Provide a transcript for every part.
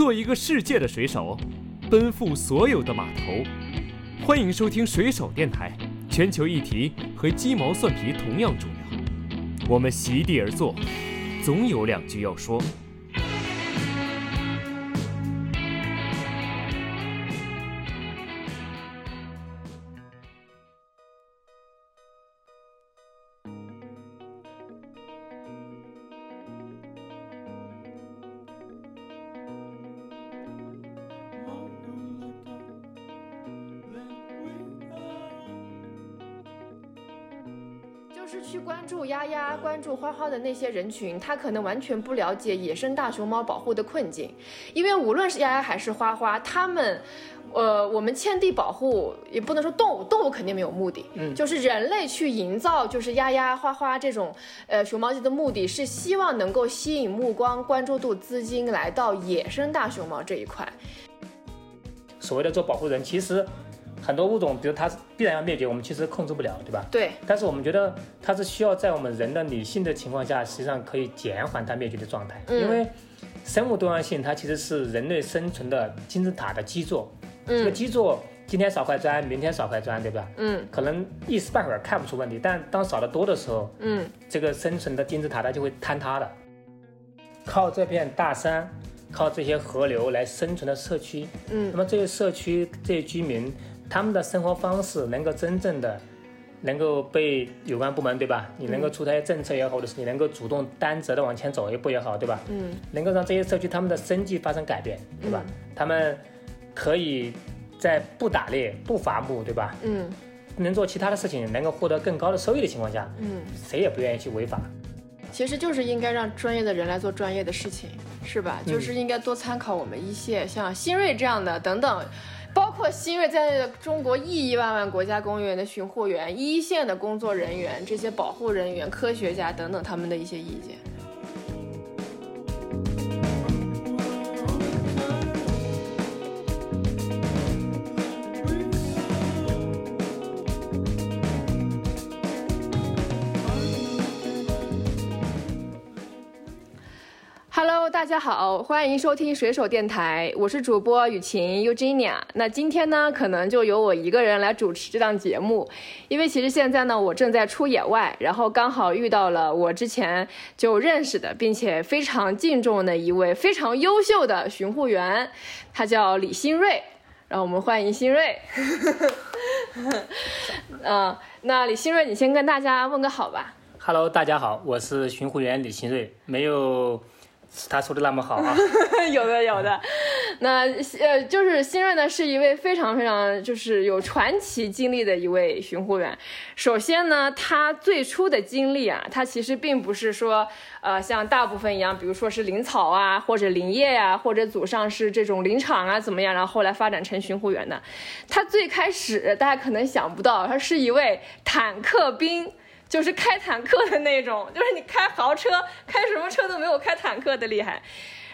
做一个世界的水手，奔赴所有的码头。欢迎收听水手电台，全球议题和鸡毛蒜皮同样重要。我们席地而坐，总有两句要说。关注花花的那些人群，他可能完全不了解野生大熊猫保护的困境，因为无论是丫丫还是花花，他们，呃，我们迁地保护也不能说动物，动物肯定没有目的，嗯，就是人类去营造，就是丫丫、花花这种，呃，熊猫界的目的是希望能够吸引目光、关注度、资金来到野生大熊猫这一块。所谓的做保护人，其实。很多物种，比如它必然要灭绝，我们其实控制不了，对吧？对。但是我们觉得它是需要在我们人的理性的情况下，实际上可以减缓它灭绝的状态。嗯。因为生物多样性它其实是人类生存的金字塔的基座。嗯。这个基座今天少块砖，明天少块砖，对吧？嗯。可能一时半会儿看不出问题，但当少的多的时候，嗯，这个生存的金字塔它就会坍塌的。靠这片大山，靠这些河流来生存的社区，嗯，那么这些社区这些居民。他们的生活方式能够真正的，能够被有关部门对吧？你能够出台政策也好，或者是你能够主动担责的往前走一步也好，对吧？嗯，能够让这些社区他们的生计发生改变，对吧？他们可以在不打猎、不伐木，对吧？嗯，能做其他的事情，能够获得更高的收益的情况下，嗯，谁也不愿意去违法。其实就是应该让专业的人来做专业的事情，是吧？就是应该多参考我们一些像新锐这样的等等。包括新锐在内的中国亿亿万万国家公园的巡护员、一线的工作人员、这些保护人员、科学家等等，他们的一些意见。大家好，欢迎收听水手电台，我是主播雨晴 Eugenia。那今天呢，可能就由我一个人来主持这档节目，因为其实现在呢，我正在出野外，然后刚好遇到了我之前就认识的，并且非常敬重的一位非常优秀的巡护员，他叫李新瑞，让我们欢迎新瑞。嗯，那李新瑞，你先跟大家问个好吧。Hello，大家好，我是巡护员李新瑞，没有。他说的那么好啊，有的有的，那呃就是新锐呢是一位非常非常就是有传奇经历的一位巡护员。首先呢，他最初的经历啊，他其实并不是说呃像大部分一样，比如说是林草啊，或者林业呀，或者祖上是这种林场啊怎么样，然后后来发展成巡护员的。他最开始大家可能想不到，他是一位坦克兵。就是开坦克的那种，就是你开豪车，开什么车都没有开坦克的厉害。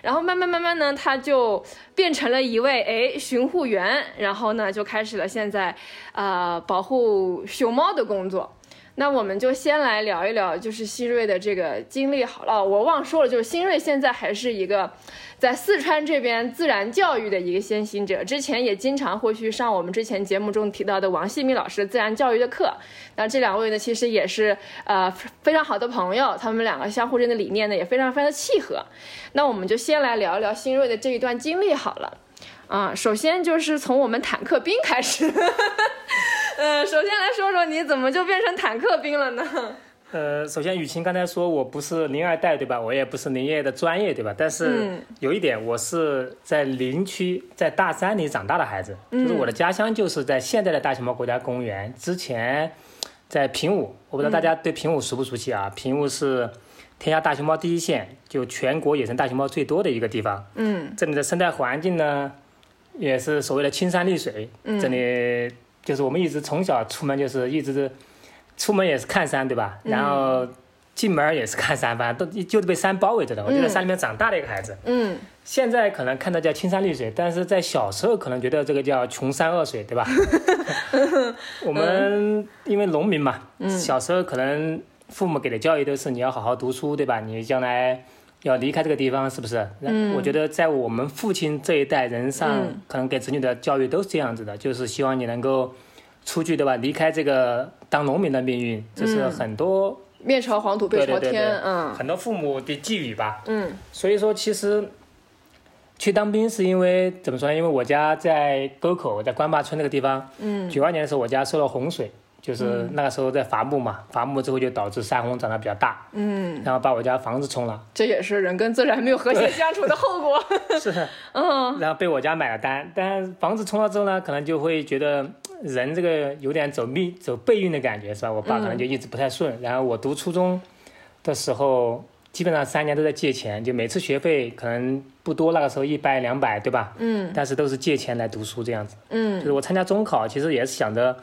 然后慢慢慢慢呢，他就变成了一位哎巡护员，然后呢就开始了现在，呃保护熊猫的工作。那我们就先来聊一聊，就是新锐的这个经历好了。我忘说了，就是新锐现在还是一个在四川这边自然教育的一个先行者，之前也经常会去上我们之前节目中提到的王希敏老师自然教育的课。那这两位呢，其实也是呃非常好的朋友，他们两个相互间的理念呢也非常非常的契合。那我们就先来聊一聊新锐的这一段经历好了。啊，首先就是从我们坦克兵开始。呃，首先来说说你怎么就变成坦克兵了呢？呃，首先雨晴刚才说我不是林二代对吧？我也不是林业的专业对吧？但是有一点，我是在林区在大山里长大的孩子，就是我的家乡就是在现在的大熊猫国家公园，之前在平武，我不知道大家对平武熟不熟悉啊？平武是天下大熊猫第一县，就全国野生大熊猫最多的一个地方。嗯，这里的生态环境呢，也是所谓的青山绿水，这里。就是我们一直从小出门就是一直出门也是看山，对吧？然后进门也是看山，反正都就是被山包围着的。我就在山里面长大的一个孩子。嗯。现在可能看到叫青山绿水，但是在小时候可能觉得这个叫穷山恶水，对吧？我们因为农民嘛，小时候可能父母给的教育都是你要好好读书，对吧？你将来要离开这个地方，是不是？嗯，我觉得在我们父亲这一代人上，嗯可能给子女的教育都是这样子的，就是希望你能够出去，对吧？离开这个当农民的命运，这是很多、面朝黄土背朝天，嗯。很多父母的寄语吧。嗯。所以说，其实去当兵是因为怎么说呢？因为我家在沟口，在关坝村那个地方，嗯。九二年的时候，我家受了洪水，就是那个时候在伐木嘛，伐木之后就导致山洪长得比较大，嗯，然后把我家房子冲了，这也是人跟自然没有和谐相处的后果。是，嗯。然后被我家买了单，但房子冲了之后呢，可能就会觉得人这个有点走命走背运的感觉，是吧？我爸可能就一直不太顺，然后我读初中的时候。基本上三年都在借钱，就每次学费可能不多，那个时候一百两百，对吧？嗯但是都是借钱来读书这样子。嗯就嗯是我参加中考，其实也是想着，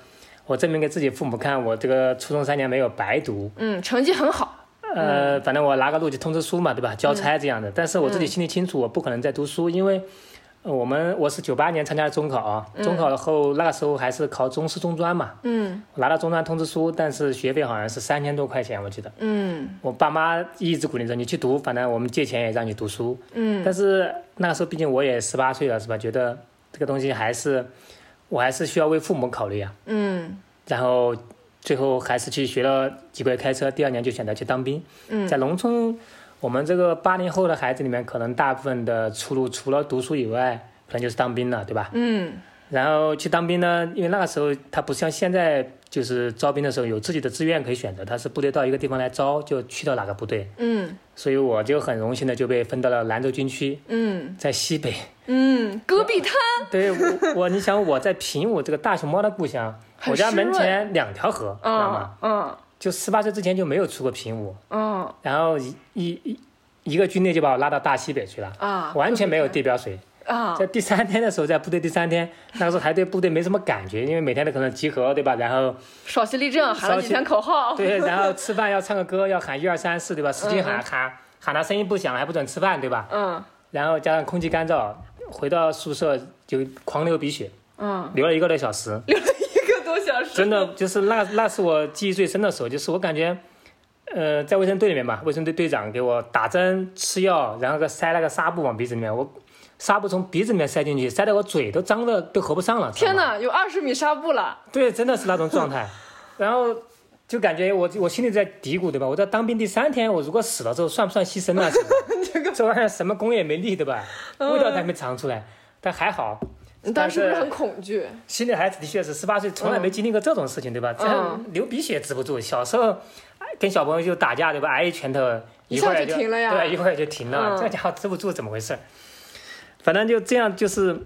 我证明给自己父母看，我这个初中三年没有白读。嗯，成绩很好。呃，反正我拿个录取通知书嘛，对吧？交差这样的。但是我自己心里清楚，我不可能再读书，因为呃我们我是九八年参加的中考啊，中考后那个时候还是考中师中专嘛，嗯拿到中专通知书，但是学费好像是三千多块钱，我记得。嗯我爸妈一直鼓励着你去读，反正我们借钱也让你读书。嗯但是那个时候毕竟我也十八岁了，是吧？觉得这个东西还是我还是需要为父母考虑啊。嗯然后最后还是去学了几个月开车，第二年就选择去当兵。嗯在农村，我们这个八零后的孩子里面，可能大部分的出路除了读书以外，可能就是当兵了，对吧？嗯然后去当兵呢，因为那个时候他不像现在，就是招兵的时候有自己的志愿可以选择，他是部队到一个地方来招，就去到哪个部队。嗯所以我就很荣幸的就被分到了兰州军区，嗯在西北。嗯，戈壁滩。对我，我你想我在平武这个大熊猫的故乡，我家门前两条河，知道吗？嗯嗯就十八岁之前就没有出过平武，嗯然后一一一一个军队就把我拉到大西北去了，啊，完全没有地标水。啊。在第三天的时候，在部队第三天，那个时候还对部队没什么感觉，因为每天都可能集合，对吧？然后稍息立正，喊了几天口号。对，然后吃饭要唱个歌，要喊一二三四，对吧？使劲喊喊喊到声音不响还不准吃饭，对吧？嗯然后加上空气干燥，回到宿舍就狂流鼻血，嗯，流了一个多小时。多小时。真的就是那那是我记忆最深的时候，就是我感觉，呃，在卫生队里面吧，卫生队队长给我打针吃药，然后个塞那个纱布往鼻子里面，我纱布从鼻子里面塞进去，塞得我嘴都张的都合不上了。天哪，有二十米纱布了。对，真的是那种状态，然后就感觉我我心里在嘀咕，对吧？我在当兵第三天，我如果死了之后，算不算牺牲啊？这 个这玩意儿什么功也没立，对吧？味道还没尝出来，但还好。你当时是不是很恐惧？心里还的确是十八岁，从来没经历过这种事情，对吧？这嗯流鼻血止不住。小时候哎跟小朋友就打架，对吧？挨一拳头，一会儿就停了呀对，一会儿就停了。嗯这家伙止不住，怎么回事？反正就这样，就是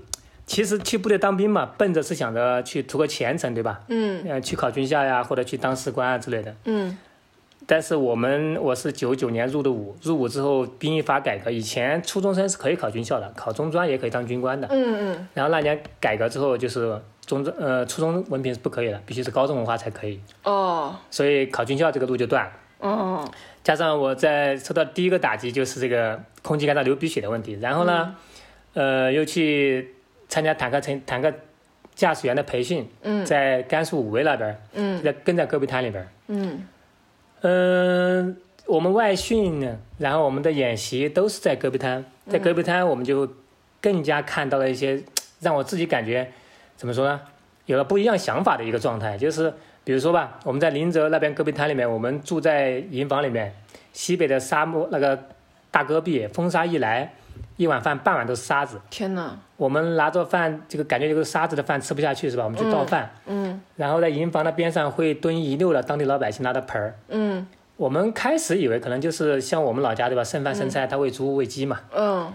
其实去部队当兵嘛，奔着是想着去图个前程，对吧？嗯呃，去考军校呀，或者去当士官啊之类的。嗯但是我们我是九九年入的伍，入伍之后兵役法改革，以前初中生是可以考军校的，考中专也可以当军官的。嗯嗯。然后那年改革之后，就是中专呃初中文凭是不可以的，必须是高中文化才可以，哦。所以考军校这个路就断了。哦。加上我在受到第一个打击就是这个空气干燥流鼻血的问题，然后呢，呃又去参加坦克乘坦克驾驶员的培训，嗯。在甘肃武威那边儿，嗯。在跟在戈壁滩里边儿，嗯嗯、我们外训呢，然后我们的演习都是在戈壁滩，在戈壁滩我们就更加看到了一些 让我自己感觉怎么说呢，有了不一样想法的一个状态，就是比如说吧，我们在林泽那边戈壁滩里面，我们住在营房里面，西北的沙漠那个大戈壁，风沙一来，一碗饭半碗都是沙子，天哪。我们拿着饭，这个感觉这个沙子的饭吃不下去是吧？我们去倒饭，嗯然后在营房的边上会蹲一溜的当地老百姓拿的盆儿。嗯。我们开始以为可能就是像我们老家对吧，剩饭剩菜，他喂猪喂鸡嘛。嗯。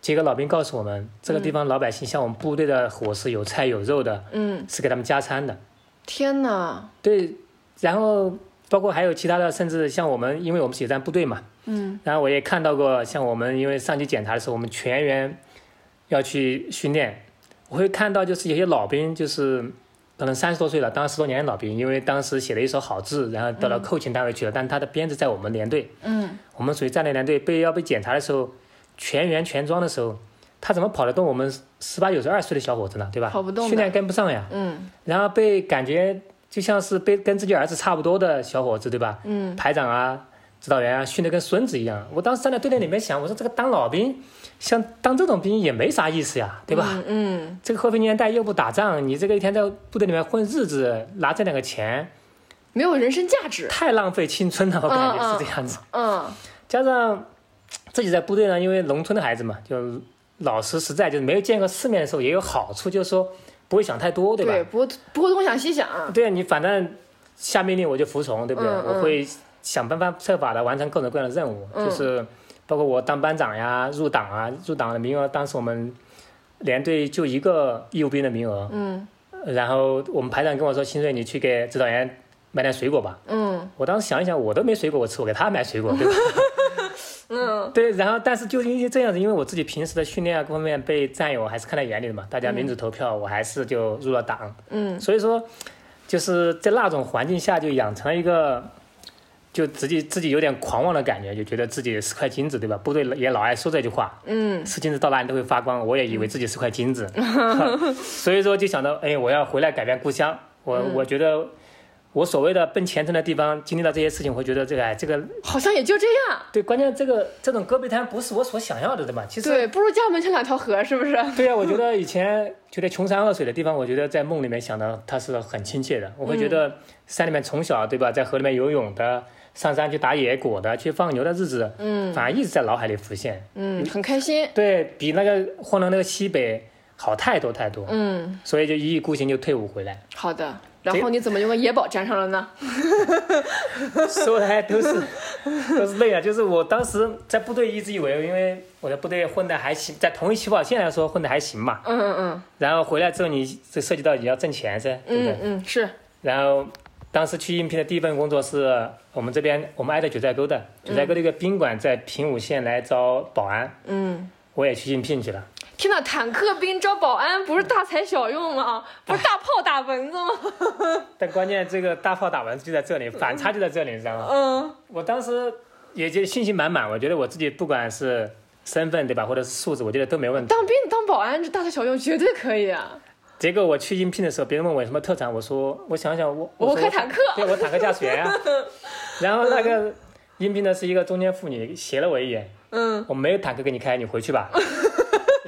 结果老兵告诉我们，这个地方老百姓像我们部队的伙食有菜有肉的，嗯，是给他们加餐的。天哪。对，然后包括还有其他的，甚至像我们，因为我们是野战部队嘛，嗯然后我也看到过，像我们因为上级检查的时候，我们全员要去训练，我会看到就是有些老兵就是可能三十多岁了，当十多年的老兵，因为当时写了一手好字，然后到了后勤单位去了，但他的编制在我们连队，嗯我们属于战略连队，被要被检查的时候，全员全装的时候，他怎么跑得动我们十八九十二岁的小伙子呢？对吧？跑不动训练跟不上呀。嗯然后被感觉就像是被跟自己儿子差不多的小伙子，对吧？嗯排长啊，指导员啊训得跟孙子一样。我当时站在队列里面想，我说这个当老兵，像当这种兵也没啥意思呀，对吧？嗯，这个和平年代又不打仗，你这个一天在部队里面混日子，拿这两个钱，没有人生价值。太浪费青春了，我感觉是这样子。嗯加上自己在部队呢，因为农村的孩子嘛，就老实实在，就是没有见过世面的时候，也有好处，就是说不会想太多，对吧？对，不不会东想西想。对你反正下命令我就服从，对不对？嗯嗯我会想办法设法的完成各种各样的任务，嗯就是包括我当班长呀、入党啊、入党的名额，当时我们连队就一个义务兵的名额，嗯然后我们排长跟我说：“新瑞，你去给指导员买点水果吧。”嗯我当时想一想，我都没水果我吃，我给他买水果，对吧？嗯对，然后但是就因为这样子，因为我自己平时的训练啊各方面被战友还是看在眼里的嘛，大家民主投票，我还是就入了党。嗯所以说，就是在那种环境下就养成了一个，就自己自己有点狂妄的感觉，就觉得自己是块金子，对吧？部队也老爱说这句话，嗯是金子到哪里都会发光。我也以为自己是块金子，所以说就想到，哎，我要回来改变故乡。我、我觉得。我所谓的奔前程的地方，经历到这些事情，我会觉得这个，哎，这个好像也就这样。对，关键这个这种戈壁滩不是我所想要的，对吧？其实对，不如家门前两条河，是不是？对啊，我觉得以前觉得穷山恶水的地方，我觉得在梦里面想的它是很亲切的。我会觉得山里面从小对吧，在河里面游泳的，上山去打野果的，去放牛的日子，嗯反而一直在脑海里浮现。嗯，很开心。对比那个晃荡那个西北好太多太多，嗯，所以就一意孤行就退伍回来。好的。然后你怎么就跟野宝沾上了呢？说来都是都是泪啊！就是我当时在部队一直以为，因为我在部队混的还行，在同一起跑线来说混的还行嘛。嗯嗯嗯然后回来之后，你这涉及到你要挣钱噻，对不对？嗯嗯，是。然后当时去应聘的第一份工作是我们这边我们挨着九寨沟的九寨沟的一个宾馆在平武县来招保安，嗯，我也去应聘去了。天呐，坦克兵招保安不是大材小用吗？不是大炮打蚊子吗？但关键这个大炮打蚊子就在这里，反差就在这里，你知道吗？嗯我当时也就信心满满，我觉得我自己不管是身份对吧，或者是素质，我觉得都没问题。当兵当保安这大材小用绝对可以啊！结果我去应聘的时候，别人问我有什么特长，我说我想想我我说开坦克。对我坦克驾驶员啊、然后那个应聘的是一个中年妇女，斜了我一眼，嗯我没有坦克给你开，你回去吧。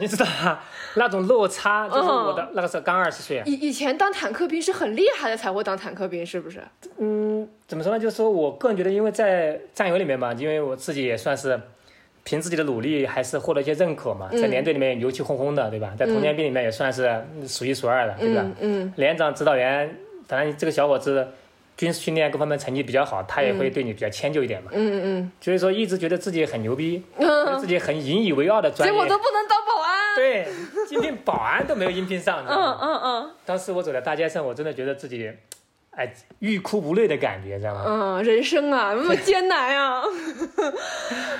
你知道吧？那种落差就是我的、那个时候刚二十岁啊，以以前当坦克兵是很厉害的才会当坦克兵，是不是？嗯，怎么说呢？就是说我个人觉得，因为在战友里面嘛，因为我自己也算是凭自己的努力，还是获得一些认可嘛，在连队里面牛气哄哄的，对吧？在童年兵里面也算是数一数二的，对吧？嗯嗯连长、指导员，反正这个小伙子军事训练各方面成绩比较好，他也会对你比较迁就一点嘛。嗯嗯所以说一直觉得自己很牛逼，嗯自己很引以为傲的嗯，专业。结果都不能当。对，应聘保安都没有应聘上。你知道嗯吗嗯嗯当时我走在大街上，我真的觉得自己，哎，欲哭无泪的感觉，知道吗？嗯，人生啊，那么艰难呀。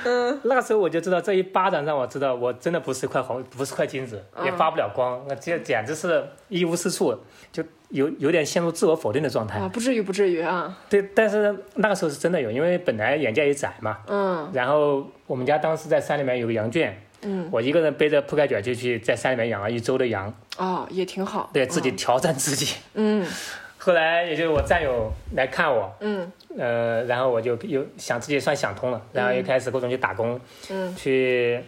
嗯那个时候我就知道，这一巴掌让我知道，我真的不是块红，不是块金子，嗯也发不了光，那这简直是一无是处，就有有点陷入自我否定的状态。啊，不至于不至于啊。对，但是那个时候是真的有，因为本来眼界也窄嘛。嗯然后我们家当时在山里面有个羊圈，嗯，我一个人背着铺盖卷就去在山里面养了一周的羊，哦，也挺好。对自己挑战自己。嗯。后来也就是我战友来看我，嗯。呃，然后我就又想自己算想通了，然后又开始各种去打工，嗯。去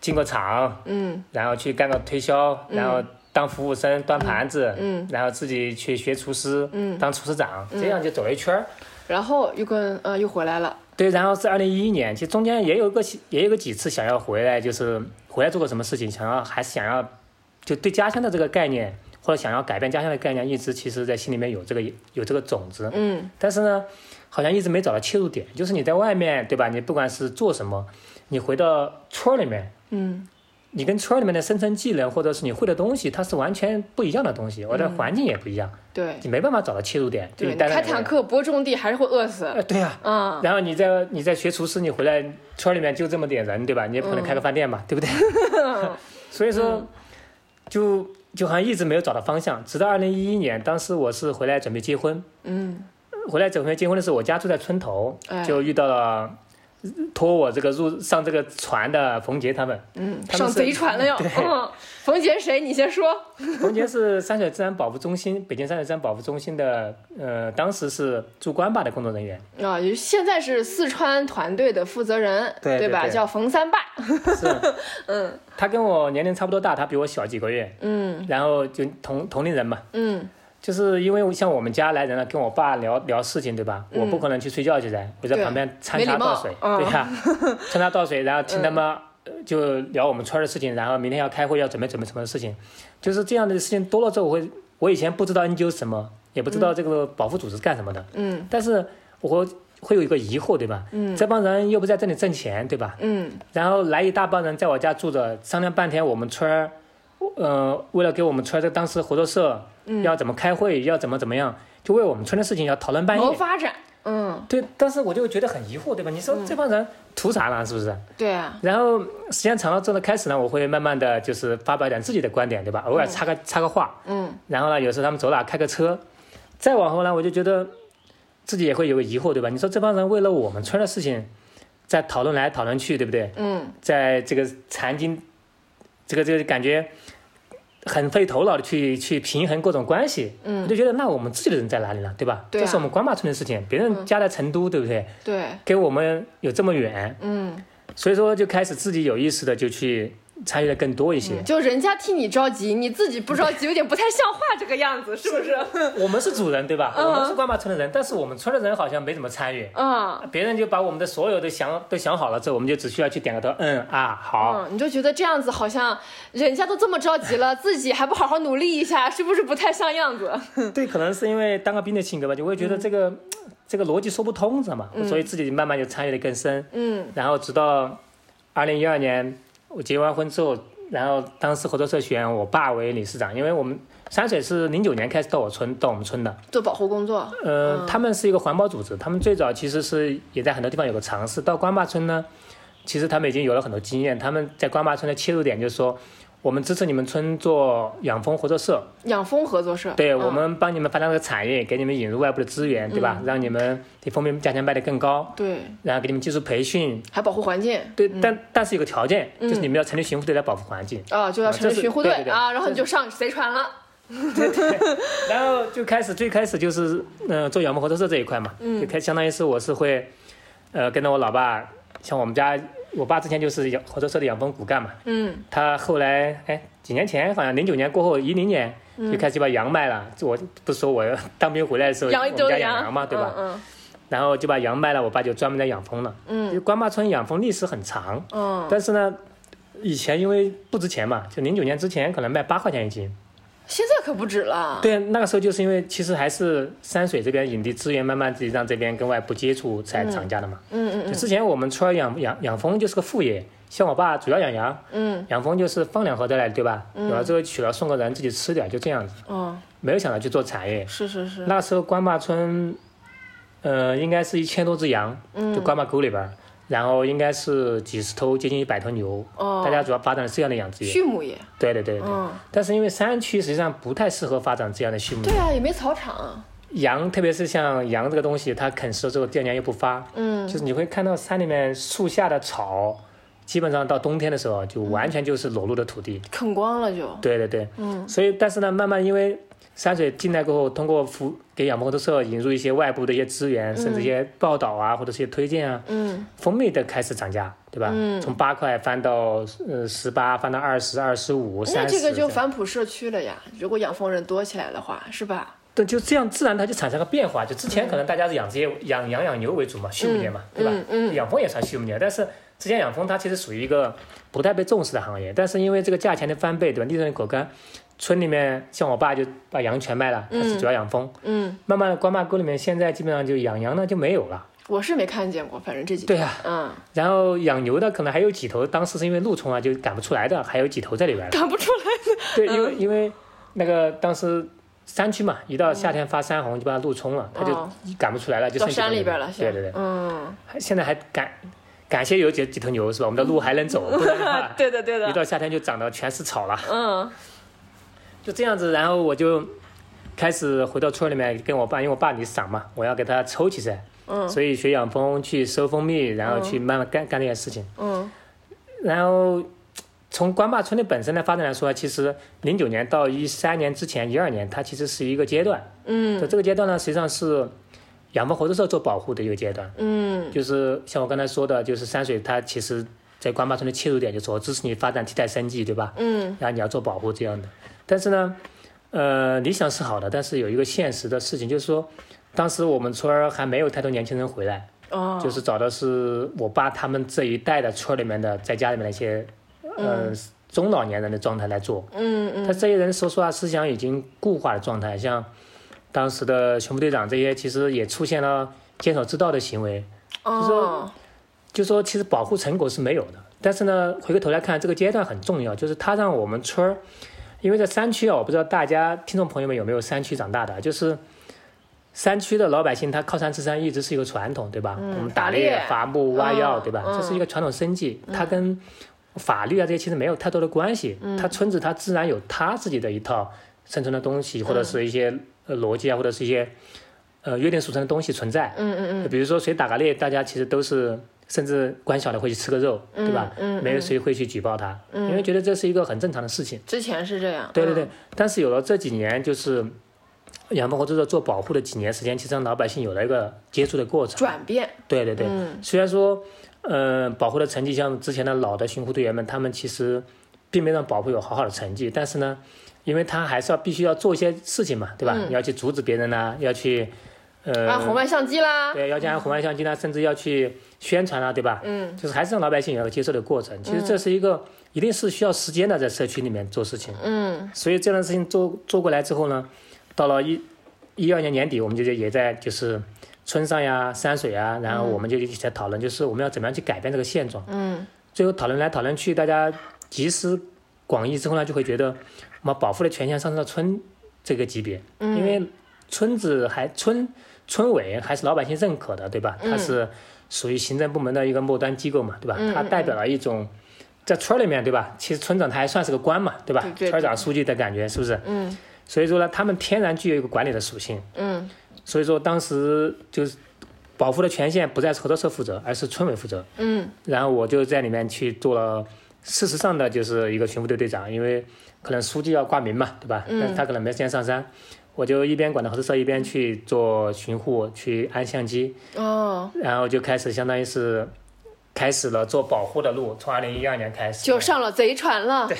进个厂，嗯。然后去干个推销，然后当服务生端盘子，嗯。然后自己去学厨师，嗯，当厨师长，这样就走了一圈儿。然后又跟呃又回来了。对，然后是二零一一年，其实中间也有个也有个几次想要回来，就是回来做过什么事情，想要还是想要就对家乡的这个概念，或者想要改变家乡的概念，一直其实在心里面有这个有这个种子，嗯但是呢，好像一直没找到切入点。就是你在外面，对吧？你不管是做什么，你回到村里面，嗯你跟村里面的生存技能或者是你会的东西，它是完全不一样的东西，我的环境也不一样，对。你没办法找到切入点。就对，开坦克不种地还是会饿死。呃，对呀、嗯。然后你在你在学厨师，你回来村里面就这么点人，对吧？你也不可能开个饭店嘛，对不对？所以说，就就好像一直没有找到方向，直到二零一一年，当时我是回来准备结婚，嗯。回来准备结婚的时候，我家住在村头，哎。就遇到了托我这个入上这个船的冯杰他们。嗯，他们上贼船了哟。嗯，冯杰谁？你先说。冯杰是山水自然保护中心，北京山水自然保护中心的，呃，当时是驻关坝的工作人员。啊，也现在是四川团队的负责人，吧？对对对叫冯三爸。是，嗯他跟我年龄差不多大，他比我小几个月，嗯然后就同同龄人嘛。嗯就是因为像我们家来人了，跟我爸聊聊事情，对吧？我不可能去睡觉去噻，我在旁边参没礼貌。茶倒水，嗯。对呀、参茶倒水，然后听他们呃就聊我们村儿的事情，然后明天要开会要准备准备什么事情，就是这样的事情多了之后，我会我以前不知道 NGO 是什么，也不知道这个保护组织是干什么的，嗯。但是我会会有一个疑惑，对吧？嗯。这帮人又不在这里挣钱，对吧？嗯。然后来一大帮人在我家住着，商量半天我们村儿，呃，为了给我们村儿这当时合作社要怎么开会，要怎么怎么样，就为我们村的事情要讨论半夜。谋发展。嗯，对，当时我就觉得很疑惑，对吧？你说这帮人图啥呢？是不是？对啊。然后时间长了之后呢，开始呢，我会慢慢的就是发表点自己的观点，对吧？偶尔插个插个话，嗯然后呢，有时候他们走哪开个车，再往后呢，我就觉得自己也会有个疑惑，对吧？你说这帮人为了我们村的事情，在讨论来讨论去，对不对？嗯在这个残经，这个这个感觉很费头脑的去去平衡各种关系，我嗯，就觉得那我们自己的人在哪里呢？对吧？对啊这是我们关坝村的事情，别人家在成都，对不对？对，跟我们有这么远，嗯，所以说就开始自己有意识的就去参与的更多一些。就人家替你着急，你自己不着急，有点不太像话这个样子，是不是？我们是主人，对吧？嗯我们是关坝村的人，但是我们村的人好像没怎么参与。嗯别人就把我们的所有的想都想好了之后，我们就只需要去点个头，嗯啊好，嗯，你就觉得这样子好像人家都这么着急了，自己还不好好努力一下，是不是不太像样子？对，可能是因为当个兵的性格吧，就会觉得这个、这个逻辑说不通，知道吗？所以自己慢慢就参与的更深，嗯然后直到二零一二年我结完婚之后，然后当时合作社选我爸为理事长，因为我们山水是零九年开始到我村到我们村的，做保护工作。呃，他们是一个环保组织，他们最早其实是也在很多地方有个尝试，到关坝村呢，其实他们已经有了很多经验，他们在关坝村的切入点就是说。我们支持你们村做养蜂合作社，养蜂合作社，对、嗯我们帮你们发展这个产业，给你们引入外部的资源，对吧？让你们的蜂蜜价钱卖得更高，对，然后给你们技术培训。还保护环境。对，但但是有个条件，就是你们要成立巡护队来保护环境。啊，就要成立巡护队啊，然后你就上贼船了。对对。然后就开始最开始就是呃做养蜂合作社这一块嘛，就开相当于是我是会呃跟着我老爸，像我们家我爸之前就是养合作社的养蜂骨干嘛，嗯。他后来哎几年前好像零九年过后一零年就开始把羊卖了，这我不是说我当兵回来的时候养一我们家养羊嘛，对吧？嗯然后就把羊卖了，我爸就专门在养蜂了。嗯。就关坝村养蜂历史很长，嗯，但是呢，以前因为不值钱嘛，就零九年之前可能卖八块钱一斤。现在可不止了。对，那个时候就是因为其实还是山水这边引地资源慢慢自己让这边跟外部接触才涨价的嘛。嗯嗯就之前我们村儿养养养蜂就是个副业，像我爸主要养羊，嗯养蜂就是放两盒在那里，对吧？有了之后取了送个人自己吃点，就这样子，嗯，没有想到去做产业。是是是。那时候关坝村，呃，应该是一千多只羊，嗯就关坝沟里边儿，然后应该是几十头，接近一百头牛。哦，大家主要发展这样的养殖业。畜牧业。对对对对。嗯，但是因为山区实际上不太适合发展这样的畜牧业对。啊，也没草场。羊，特别是像羊这个东西，它啃食了之后第二年又不发，嗯就是你会看到山里面树下的草，基本上到冬天的时候就完全就是裸露的土地。啃光了就。对对对，嗯所以但是呢，慢慢因为山水进来过后，通过服给养蜂合作社引入一些外部的一些资源，甚至一些报道啊，或者是一些推荐啊，嗯蜂蜜的开始涨价，对吧？嗯从八块翻到呃十八，翻到二十二十五、那三十。这个就反哺社区了呀。如果养蜂人多起来的话，是吧？对，就这样自然它就产生了变化。就之前可能大家是养这些养养养牛为主嘛，畜牧业嘛，对吧？嗯嗯养蜂也算畜牧业，但是之前养蜂它其实属于一个不太被重视的行业，但是因为这个价钱的翻倍，对吧？利润口干，村里面像我爸就把羊全卖了，他是主要养蜂。嗯，慢慢的关坝沟里面现在基本上就养羊呢就没有了，我是没看见过，反正这几对呀、嗯，然后养牛的可能还有几头，当时是因为路冲啊就赶不出来的，还有几头在里边。赶不出来。对，因为因为那个当时山区嘛，一到夏天发山洪就把它路冲了，它就哦赶不出来了，就到山里边了，对对对，嗯，现在还感感谢有几几头牛是吧？我们的路还能走，对的对的，一到夏天就长得全是草了。嗯就这样子，然后我就开始回到村里面跟我爸，因为我爸理事长嘛，我要给他抽起噻。嗯所以学养蜂，去收蜂蜜，然后去慢慢干干这些事情。嗯然后从关坝村的本身的发展来说，其实零九年到一三年之前，一二年它其实是一个阶段。就嗯这个阶段呢，实际上是养蜂合作社做保护的一个阶段。嗯就是像我刚才说的，就是山水它其实在关坝村的切入点就是我支持你发展替代生计，对吧？嗯然后你要做保护这样的。但是呢，呃，理想是好的，但是有一个现实的事情，就是说，当时我们村儿还没有太多年轻人回来，哦，就是找的是我爸他们这一代的村儿里面的，在家里面的一些，呃，中老年人的状态来做。嗯嗯他这些人说实话，思想已经固化的状态，像当时的熊部队长这些，其实也出现了坚守之道的行为。哦就说其实保护成果是没有的，但是呢，回过头来看，这个阶段很重要，就是他让我们村儿，因为在山区啊，我不知道大家听众朋友们有没有山区长大的，就是山区的老百姓他靠山吃山一直是一个传统，对吧？我们打打猎伐木、挖药，嗯对吧？嗯这是一个传统生计，它跟法律啊这些其实没有太多的关系。它村子它自然有它自己的一套生存的东西，或者是一些呃逻辑啊，或者是一些呃约定俗成的东西存在。嗯嗯嗯比如说谁打个猎，大家其实都是，甚至管小的会去吃个肉，对吧？没有谁会去举报他，因为觉得这是一个很正常的事情。之前是这样，对对对，但是有了这几年，就是养蜂合作社做保护的几年时间，其实让老百姓有了一个接触的过程。转变，对对对，嗯。虽然说，呃，保护的成绩像之前的老的巡护队员们，他们其实并没让保护有好好的成绩，但是呢，因为他还是要必须要做一些事情嘛，对吧？嗯。你要去阻止别人呐、要去，呃，安红外相机啦，对，要加红外相机呢，甚至要去宣传啊，对吧？嗯就是还是让老百姓有一个接受的过程。其实这是一个一定是需要时间的，在社区里面做事情。嗯所以这样的事情做做过来之后呢，到了一一二年年底，我们就也在就是村上呀、山水啊，然后我们就一起在讨论，就是我们要怎么样去改变这个现状。嗯最后讨论来讨论去，大家集思广益之后呢，就会觉得我们保护的权限上升到村这个级别，嗯，因为村子还村村委还是老百姓认可的，对吧？它是属于行政部门的一个末端机构嘛，对吧？嗯它代表了一种在村里面，对吧？其实村长他还算是个官嘛，对吧？对对村长、书记的感觉是不是？嗯所以说呢，他们天然具有一个管理的属性。嗯所以说当时就是保护的权限不再是合作社负责，而是村委负责。嗯然后我就在里面去做了，事实上的就是一个巡护队队长，因为可能书记要挂名嘛，对吧？但是他可能没时间上山，我就一边管着合作社，一边去做巡护，去安相机，哦，然后就开始相当于是开始了做保护的路，从二零一二年开始。就上了贼船了。对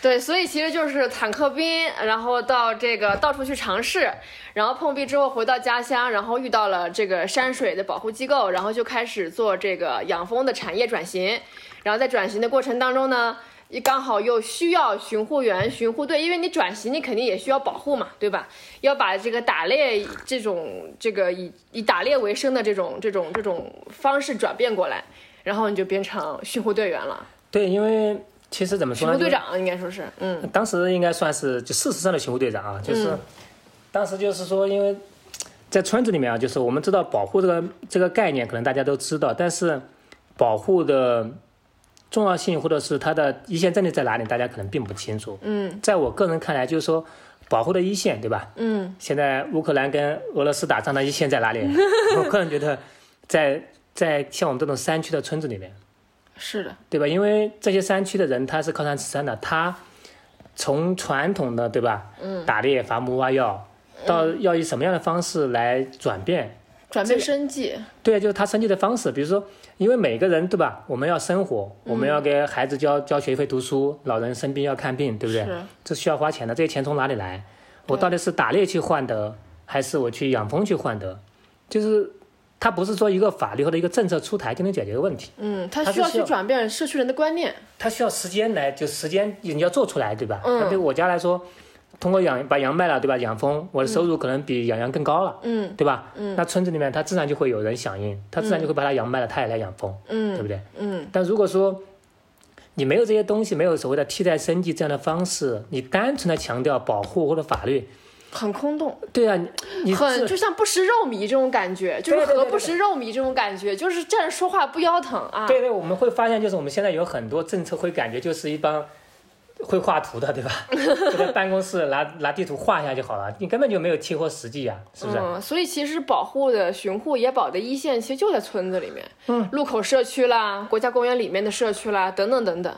对所以其实就是坦克兵，然后到这个到处去尝试，然后碰壁之后回到家乡，然后遇到了这个山水的保护机构，然后就开始做这个养蜂的产业转型。然后在转型的过程当中呢，也刚好又需要巡护员、巡护队，因为你转型，你肯定也需要保护嘛，对吧？要把这个打猎这种这个以以打猎为生的这种这种这种方式转变过来，然后你就变成巡护队员了。对，因为其实怎么说呢？巡护队长应该说是，嗯当时应该算是就事实上的巡护队长啊，就是、嗯当时就是说，因为在村子里面啊，就是我们知道保护这个这个概念，可能大家都知道，但是保护的重要性或者是它的一线战略在哪里，大家可能并不清楚。嗯在我个人看来，就是说保护的一线，对吧？嗯现在乌克兰跟俄罗斯打仗的一线在哪里？我个人觉得在在像我们这种山区的村子里面。是的，对吧？因为这些山区的人他是靠山吃山的，他从传统的对吧，嗯，打猎、伐木、挖药，到要以什么样的方式来转变？转变生计，对，就是他生计的方式。比如说，因为每个人对吧，我们要生活，我们要给孩子交交学费、读书，老人生病要看病，对不对？这需要花钱的，这些钱从哪里来？我到底是打猎去换的，还是我去养蜂去换的？就是它不是说一个法律或者一个政策出台就能解决的问题。嗯，他需要去转变社区人的观念，它需要时间来，就时间你要做出来，对吧？嗯那对我家来说，通过养把羊卖了，对吧？养蜂，我的收入可能比养羊更高了，嗯对吧？嗯那村子里面它自然就会有人响应，他自然就会把它羊卖了，他也来养蜂，嗯对嗯不对？嗯但如果说你没有这些东西，没有所谓的替代生计这样的方式，你单纯的强调保护或者法律，很空洞，对啊，你你很就像不食肉糜这种感觉，就是对对对对和不食肉糜这种感觉，就是站着说话不腰疼啊。对对，我们会发现，就是我们现在有很多政策会感觉就是一帮会画图的，对吧？就在办公室拿拿地图画一下就好了，你根本就没有贴合实际呀，是不是？嗯，所以其实保护的巡护野保的一线其实就在村子里面，嗯，路口社区啦，国家公园里面的社区啦，等等等等。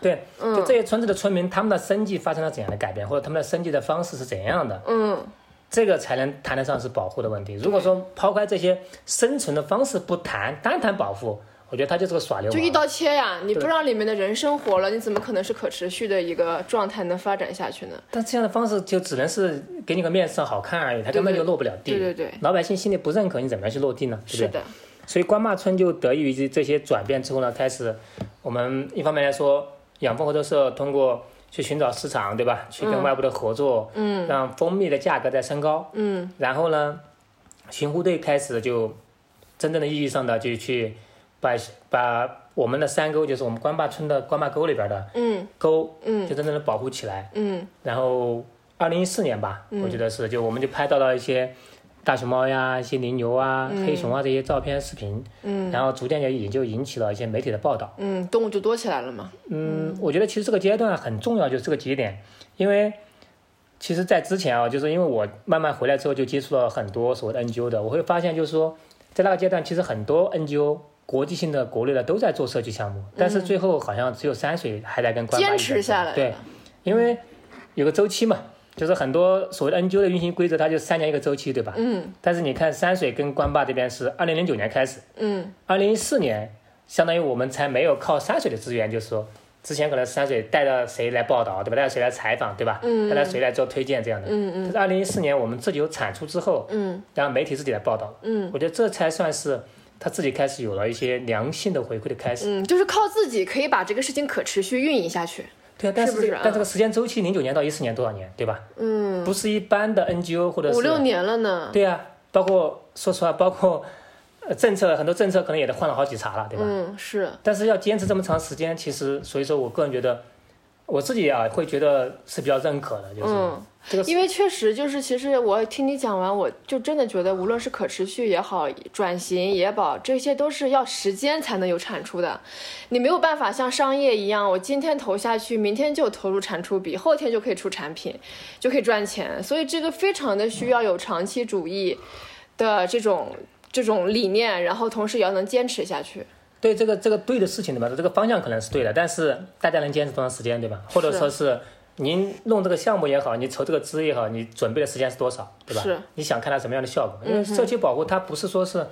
对，就这些村子的村民，他们的生计发生了怎样的改变，或者他们的生计的方式是怎样的？嗯，这个才能谈得上是保护的问题。如果说抛开这些生存的方式不谈，单谈保护，我觉得他就是个耍流氓。就一刀切呀！你不让里面的人生活了，你怎么可能是可持续的一个状态能发展下去呢？但这样的方式就只能是给你个面上好看而已，他根本就落不了地。对对对，老百姓心里不认可，你怎么样去落地呢？对不对？是的，所以关坝村就得益于这这些转变之后呢，开始我们一方面来说，养蜂合作社通过去寻找市场，对吧？去跟外部的合作，嗯让蜂蜜的价格在升高。嗯然后呢，巡护队开始就真正的意义上的就去把把我们的山沟，就是我们关坝村的关坝沟里边的嗯沟，嗯就真正的保护起来。嗯然后二零一四年吧，我觉得是，就我们就拍到了一些大熊猫呀、一些羚牛啊、黑熊啊这些照片、视频，嗯然后逐渐就也就引起了一些媒体的报道。嗯，动物就多起来了嘛。嗯，我觉得其实这个阶段很重要，就是这个节点，因为其实，在之前啊，就是因为我慢慢回来之后，就接触了很多所谓的 NGO 的，我会发现，就是说，在那个阶段，其实很多 NGO 国际性的、国内的都在做设计项目，但是最后好像只有山水还在跟关嗯坚持下来对，因为有个周期嘛，就是很多所谓的 NGO 的运行规则，它就三年一个周期，对吧？嗯。但是你看山水跟关坝这边是二零零九年开始，嗯。二零一四年，相当于我们才没有靠山水的资源，就是说，之前可能山水带着谁来报道，对吧？带着谁来采访，对吧？嗯。带着谁来做推荐这样的。嗯嗯。但是二零一四年我们自己有产出之后，嗯。然后媒体自己来报道，嗯。我觉得这才算是他自己开始有了一些良性的回馈的开始。嗯，就是靠自己可以把这个事情可持续运营下去。对啊，但是但这个时间周期零九年到一四年多少年，对吧？嗯，不是一般的 NGO 或者是五六年了呢。对啊，包括说实话，包括呃政策很多政策可能也得换了好几茬了，对吧？嗯，是。但是要坚持这么长时间，其实所以说我个人觉得，我自己啊会觉得是比较认可的，就是、嗯，这个因为确实就是，其实我听你讲完，我就真的觉得，无论是可持续也好，转型也好，这些都是要时间才能有产出的。你没有办法像商业一样，我今天投下去，明天就投入产出比，后天就可以出产品，就可以赚钱。所以这个非常的需要有长期主义的这种这种理念，然后同时也要能坚持下去。对这个这个对的事情对吧？这个方向可能是对的，但是大家能坚持多长时间对吧？或者说是您弄这个项目也好，你筹这个资也好，你准备的时间是多少对吧？是你想看到什么样的效果？因为社区保护它不是说是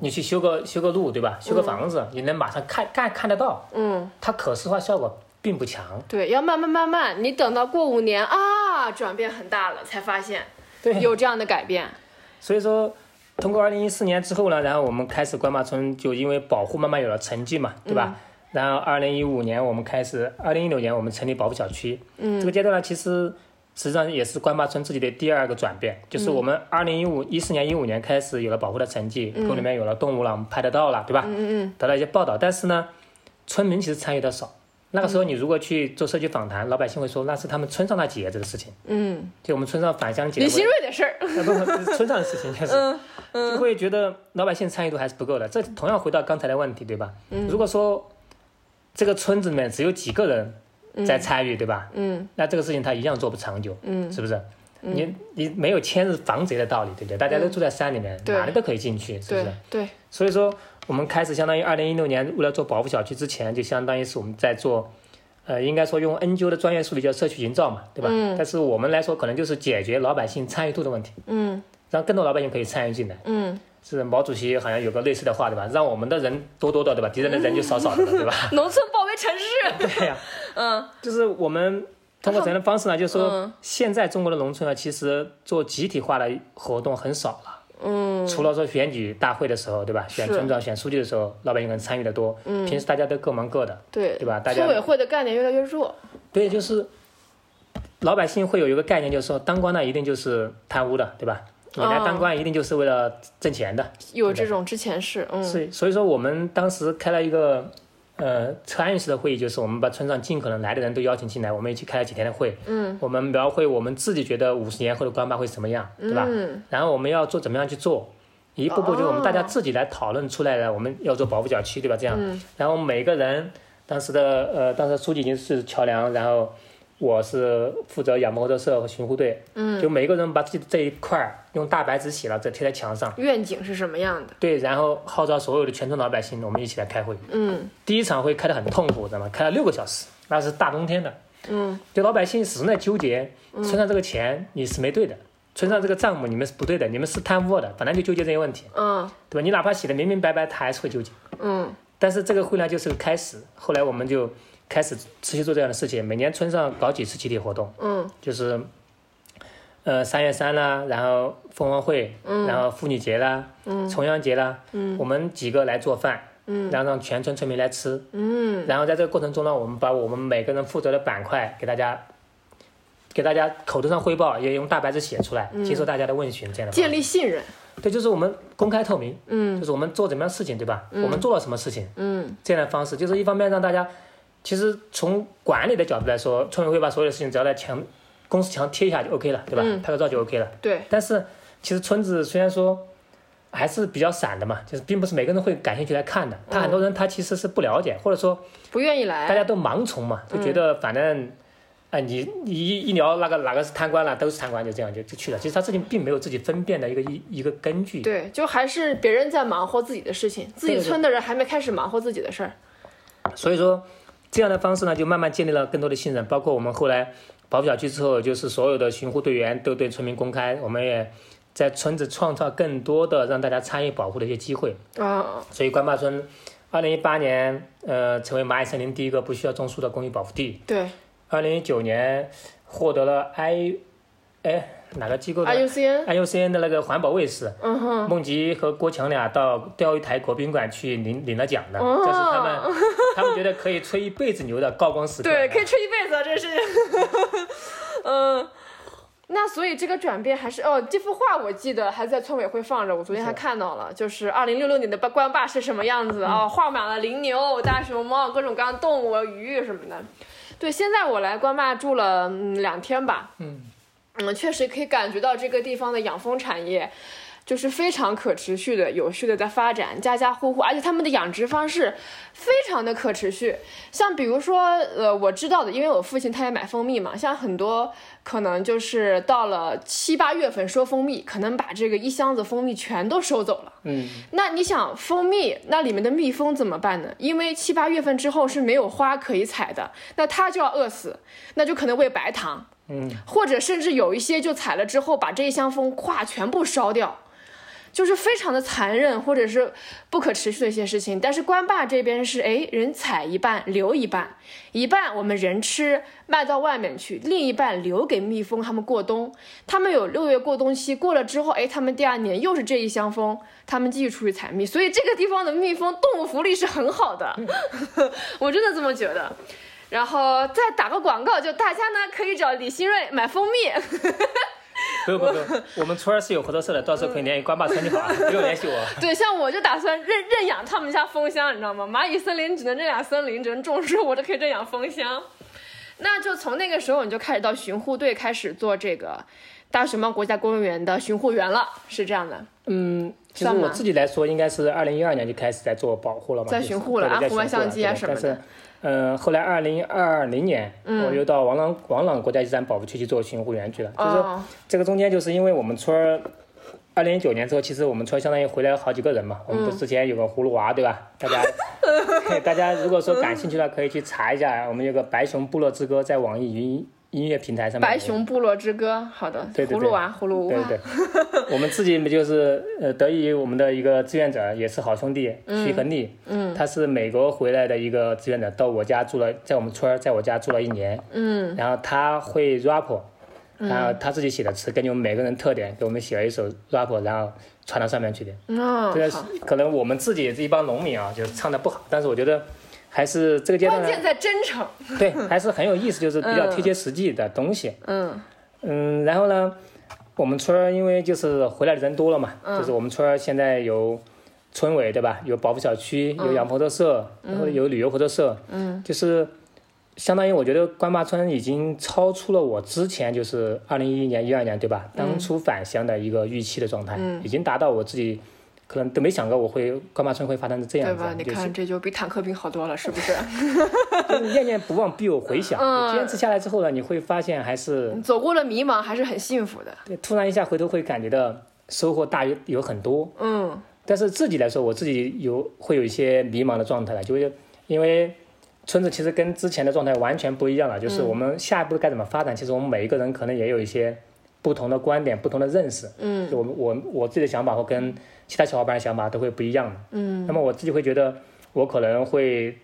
你去修个修个路对吧？修个房子、你能马上看看看得到，嗯，它可视化效果并不强。对，要慢慢慢慢，你等到过五年啊，转变很大了，才发现对，有这样的改变。所以说，通过二零一四年之后呢，然后我们开始关坝村就因为保护慢慢有了成绩嘛，对吧？然后二零一五年我们开始，二零一六年我们成立保护小区。嗯，这个阶段呢，其实实际上也是关坝村自己的第二个转变，就是我们二零一五一四年一五年开始有了保护的成绩，沟里面有了动物了，我们拍得到了，对吧？嗯嗯得到一些报道，但是呢，村民其实参与的少。那个时候你如果去做社区访谈，老百姓会说那是他们村上的节这个事情，嗯，就我们村上返乡节。李新瑞的事儿。啊 不不，村上的事情，就是、就会觉得老百姓参与度还是不够的。这同样回到刚才的问题，对吧？如果说这个村子里面只有几个人在参与，对吧？嗯那这个事情他一样做不长久，嗯是不是？你你没有牵日防贼的道理，对不对？大家都住在山里面，对哪里都可以进去，是不对是？对，所以说，我们开始相当于二零一六年为了做保护小区之前，就相当于是我们在做，呃，应该说用 NGO 的专业术语叫社区营造嘛，对吧？嗯但是我们来说，可能就是解决老百姓参与度的问题，嗯让更多老百姓可以参与进来。嗯，是毛主席好像有个类似的话，对吧？让我们的人多多的，对吧？敌人的人就少少的，对吧？农村包围城市。对呀、嗯就是我们通过怎样的方式呢？就是说嗯，现在中国的农村啊，其实做集体化的活动很少了。嗯除了说选举大会的时候，对吧？选村长、选书记的时候，老百姓可能参与的多。嗯，平时大家都各忙各的，对对吧？大家村委会的概念越来越弱。对，就是老百姓会有一个概念，就是说当官的一定就是贪污的，对吧？你来当官一定就是为了挣钱的。有这种之前是，嗯所以所以说我们当时开了一个呃参与式的会议，就是我们把村上尽可能来的人都邀请进来，我们一起开了几天的会。嗯我们描绘我们自己觉得五十年后的关坝会什么样，对吧？嗯然后我们要做怎么样去做，一步步就我们大家自己来讨论出来了，我们要做保护小区，对吧？这样，嗯然后每个人当时的呃当时书记已经是桥梁，然后我是负责养摩托社和巡护队，嗯，就每个人把自己这一块儿用大白纸写了，再贴在墙上。愿景是什么样的？对，然后号召所有的全村老百姓，我们一起来开会。嗯第一场会开得很痛苦，知道吗？开了六个小时，那是大冬天的。嗯就老百姓始终在纠结，村上这个钱你是没对的，村上这个账目你们是不对的，你们是贪污的，本来就纠结这些问题，嗯对吧？你哪怕写的明明白白，他还是会纠结。嗯但是这个会呢，就是个开始。后来我们就开始持续做这样的事情，每年村上搞几次集体活动，嗯。就是，呃，三月三啦，然后凤凰会，嗯。然后妇女节啦，嗯。重阳节啦，嗯。我们几个来做饭，嗯。然后让全村村民来吃，嗯。然后在这个过程中呢，我们把我们每个人负责的板块给大家。给大家口头上汇报，也用大白纸写出来，接受大家的问询，这样的建立信任。对，就是我们公开透明，嗯。就是我们做怎么样的事情，对吧？我们做了什么事情，嗯。这样的方式，就是一方面让大家，其实从管理的角度来说，村委会把所有的事情只要在墙公司墙贴一下就 OK 了，对吧？嗯拍个照就 OK 了。对，但是其实村子虽然说还是比较散的嘛，就是并不是每个人会感兴趣来看的。他很多人他其实是不了解，或者说不愿意来。大家都盲从嘛，就觉得反正。哎，你你一一聊那个哪个是贪官了，都是贪官，就这样就就去了。其实他自己并没有自己分辨的一个一一个根据。对，就还是别人在忙活自己的事情，自己村的人还没开始忙活自己的事儿。所以说，这样的方式呢，就慢慢建立了更多的信任。包括我们后来保护小区之后，就是所有的巡护队员都对村民公开，我们也在村子创造更多的让大家参与保护的一些机会。啊，所以关坝村，二零一八年，呃，成为蚂蚁森林第一个不需要种树的公益保护地。对二零一九年获得了 I，哎，哪个机构的，IUCN，IUCN 的那个环保卫士。嗯哼，梦吉和郭强俩到钓鱼台国宾馆去领领了奖的，哦这是他们他们觉得可以吹一辈子牛的高光时刻。对，可以吹一辈子啊，这是。嗯，那所以这个转变还是哦，这幅画我记得还在村委会放着，我昨天还看到了，就是二零六六年的关坝是什么样子啊、画满了羚牛、大熊猫、各种各样的动物、鱼什么的。对，现在我来关坝住了嗯两天吧，嗯嗯，确实可以感觉到这个地方的养蜂产业。就是非常可持续的、有序的在发展，家家户户，而且他们的养殖方式非常的可持续。像比如说，呃，我知道的，因为我父亲他也买蜂蜜嘛，像很多可能就是到了七八月份收蜂蜜，可能把这个一箱子蜂蜜全都收走了。嗯，那你想，蜂蜜那里面的蜜蜂怎么办呢？因为七八月份之后是没有花可以采的，那它就要饿死，那就可能喂白糖。嗯，或者甚至有一些就采了之后把这一箱蜂咵全部烧掉。就是非常的残忍，或者是不可持续的一些事情。但是关坝这边是，哎，人采一半留一半，一半我们人吃卖到外面去，另一半留给蜜蜂它们过冬。他们有六月过冬期，过了之后，哎，他们第二年又是这一箱蜂，他们继续出去采蜜。所以这个地方的蜜蜂动物福利是很好的，我真的这么觉得。然后再打个广告，就大家呢可以找李新瑞买蜂蜜。不用不用，我们村儿是有合作社的，到时候可以联系关爸村就好了，不用联系我。对，像我就打算认认养他们家蜂箱，你知道吗？蚂蚁森林只能认养森林，只能种树，我就可以认养蜂箱。那就从那个时候你就开始到巡护队开始做这个大熊猫国家公园的巡护员了，是这样的。嗯，其实我自己来说，应该是二零一二年就开始在做保护了嘛，在巡护了啊红外相机啊什么的对但是，呃，后来二零二零年，我又到王朗王朗国家遗产保护区去做巡护员去了。就是说，这个中间，就是因为我们村儿二零一九年之后，其实我们村相当于回来了好几个人嘛。我们不是之前有个葫芦娃，对吧？大家 大家如果说感兴趣的，可以去查一下，我们有个白熊部落之歌在网易云音乐平台上面。白熊部落之歌，好的，对对葫芦娃，葫芦娃，对对，我们自己就是呃，得益于我们的一个志愿者，也是好兄弟徐恒利，嗯，他是美国回来的一个志愿者，到我家住了，在我们村儿，在我家住了一年，嗯，然后他会 rap，然后他自己写的词，根据我们每个人特点，给我们写了一首 rap，然后传到上面去的。嗯，这个，可能我们自己也是一帮农民啊，就是唱的不好，但是我觉得还是这个阶段呢，关键在真诚，对，还是很有意思，就是比较贴切实际的东西。嗯。嗯，然后呢，我们村儿因为就是回来的人多了嘛，嗯。就是我们村儿现在有村委对吧？有保护小区，有养合作社，然后有旅游合作社，嗯，就是相当于我觉得关坝村已经超出了我之前就是二零一一年、一二年对吧？当初返乡的一个预期的状态，嗯。已经达到我自己可能都没想过我会高马村会发展成这样子。对吧？你看这就比坦克兵好多了，是不是？就是念念不忘必有回响。嗯坚持下来之后呢，你会发现还是走过了迷茫，还是很幸福的。对突然一下回头会感觉到收获大于有很多。嗯但是自己来说，我自己有会有一些迷茫的状态了，就是因为村子其实跟之前的状态完全不一样了，就是我们下一步该怎么发展，其实我们每一个人可能也有一些不同的观点、不同的认识。嗯我们我我自己的想法和跟其他小伙伴的想法都会不一样的。嗯那么我自己会觉得，我可能会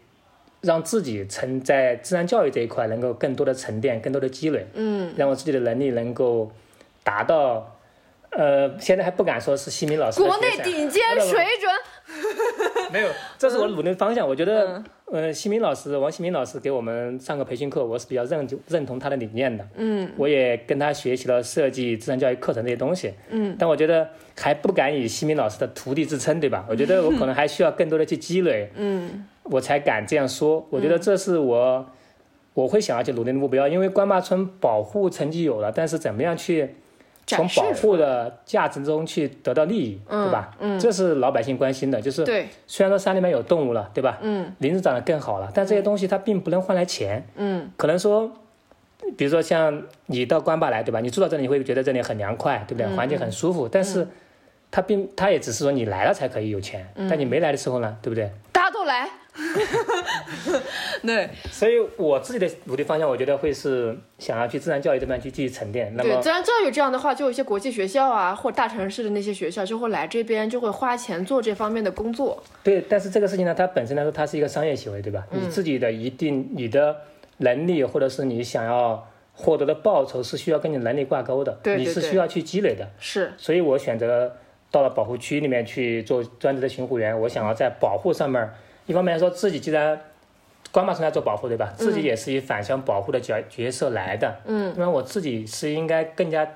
让自己沉在自然教育这一块能够更多的沉淀、更多的积累，嗯让我自己的能力能够达到。呃，现在还不敢说是西明老师国内顶尖水准。没有，这是我努力的方向。我觉得，嗯呃，西明老师王西明老师给我们上个培训课，我是比较认认同他的理念的。嗯我也跟他学习了设计自然教育课程这些东西。嗯但我觉得还不敢以西明老师的徒弟自称，对吧？我觉得我可能还需要更多的去积累，嗯我才敢这样说。我觉得这是我我会想要去努力的目标，因为关坝村保护成绩有了，但是怎么样去从保护的价值中去得到利益，对吧？嗯这是老百姓关心的，就是对，虽然说山里面有动物了，对吧？嗯林子长得更好了，但这些东西它并不能换来钱。嗯可能说，比如说像你到关坝来，对吧？你住到这里，你会觉得这里很凉快，对不对？嗯环境很舒服，但是它并它也只是说你来了才可以有钱，嗯但你没来的时候呢，对不对？大家都来。对所以我自己的努力方向，我觉得会是想要去自然教育这边去继续沉淀。那对，么自然教育这样的话，就有一些国际学校啊，或者大城市的那些学校就会来这边，就会花钱做这方面的工作。对，但是这个事情呢，它本身来说，它是一个商业行为，对吧？嗯你自己的一定你的能力，或者是你想要获得的报酬，是需要跟你能力挂钩的，对对对你是需要去积累的。是，所以我选择到了保护区里面去做专职的巡护员。我想要在保护上面，一方面来说自己既然关坝村在做保护，对吧？自己也是以返乡保护的角角色来的，嗯那么我自己是应该更加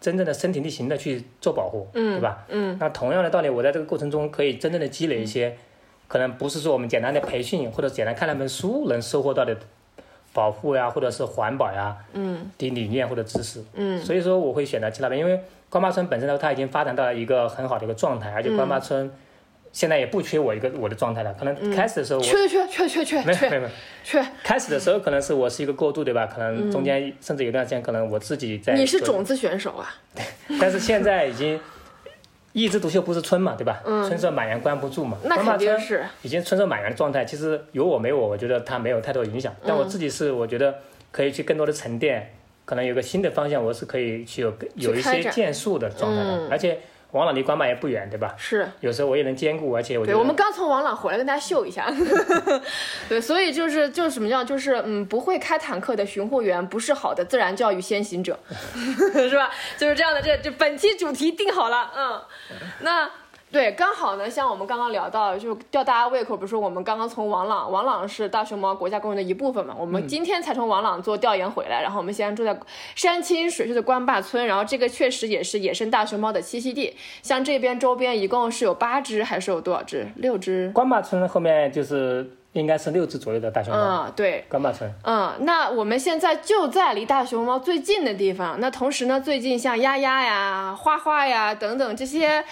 真正的身体力行的去做保护，嗯对吧？嗯那同样的道理，我在这个过程中可以真正的积累一些，可能不是说我们简单的培训或者简单看那本书能收获到的保护呀，或者是环保呀嗯的理念或者知识。嗯所以说我会选择去那边，因为关坝村本身呢，它已经发展到了一个很好的一个状态，而且关坝村现在也不缺我一个我的状态了。可能开始的时候我、缺缺缺缺缺缺没有没有缺，开始的时候可能是我是一个过渡，对吧？可能中间甚至有段时间可能我自己在你是种子选手啊。但是现在已经一枝独秀不是春嘛，对吧？春色满园关不住嘛。那肯定是，已经春色满园的状态，其实有我没我，我觉得它没有太多影响。但我自己是我觉得可以去更多的沉淀，可能有个新的方向，我是可以去有有一些建树的状态而且王朗离关坝也不远，对吧？是。有时候我也能兼顾，而且我觉对，得我们刚从王朗回来，跟大家秀一下。对，所以就是就是什么叫就是嗯，不会开坦克的巡护员不是好的自然教育先行者，是吧？就是这样的。这这本期主题定好了，嗯，那。对，刚好呢，像我们刚刚聊到，就吊大家胃口，比如说我们刚刚从王朗，王朗是大熊猫国家公园的一部分嘛，我们今天才从王朗做调研回来，然后我们现在住在山清水秀的关坝村，然后这个确实也是野生大熊猫的栖息地，像这边周边一共是有八只，还是有多少只？六只。关坝村后面就是应该是六只左右的大熊猫。嗯，对，关坝村，嗯，那我们现在就在离大熊猫最近的地方。那同时呢，最近像丫丫呀、花花呀等等这些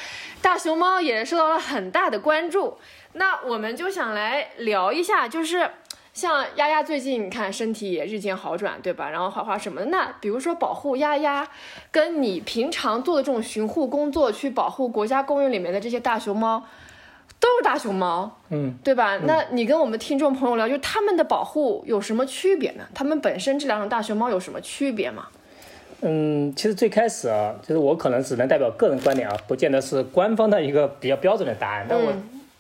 大熊猫也受到了很大的关注。那我们就想来聊一下，就是像丫丫最近你看身体也日渐好转，对吧？然后花花什么的，那比如说保护丫丫，跟你平常做的这种巡护工作，去保护国家公园里面的这些大熊猫，都是大熊猫，嗯，对吧？那你跟我们听众朋友聊，就他们的保护有什么区别呢？他们本身这两种大熊猫有什么区别吗？嗯，其实最开始啊，就是我可能只能代表个人观点啊，不见得是官方的一个比较标准的答案。但我、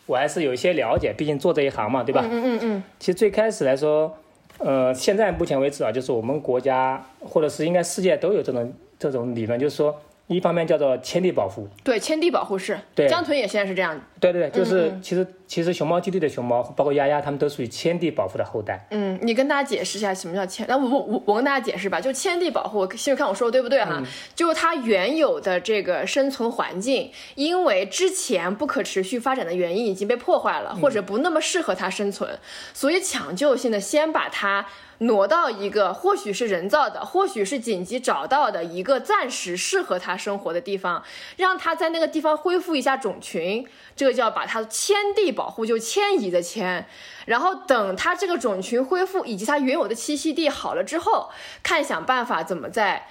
我还是有一些了解，毕竟做这一行嘛，对吧？嗯嗯嗯其实最开始来说，呃，现在目前为止啊，就是我们国家或者是应该世界都有这种这种理论，就是说，一方面叫做迁地保护，对，迁地保护是，对江豚也现在是这样。对对对，就是其实其实熊猫基地的熊猫，包括丫丫，它们都属于迁地保护的后代。嗯，你跟大家解释一下什么叫迁？那我我我我跟大家解释吧，就迁地保护，先看我说的对不对哈？就是它原有的这个生存环境，因为之前不可持续发展的原因已经被破坏了，或者不那么适合它生存，所以抢救性的先把它挪到一个或许是人造的，或许是紧急找到的一个暂时适合它生活的地方，让它在那个地方恢复一下种群，这个叫把它迁地保护，就迁移的迁。然后等它这个种群恢复以及它原有的栖息地好了之后，看想办法怎么再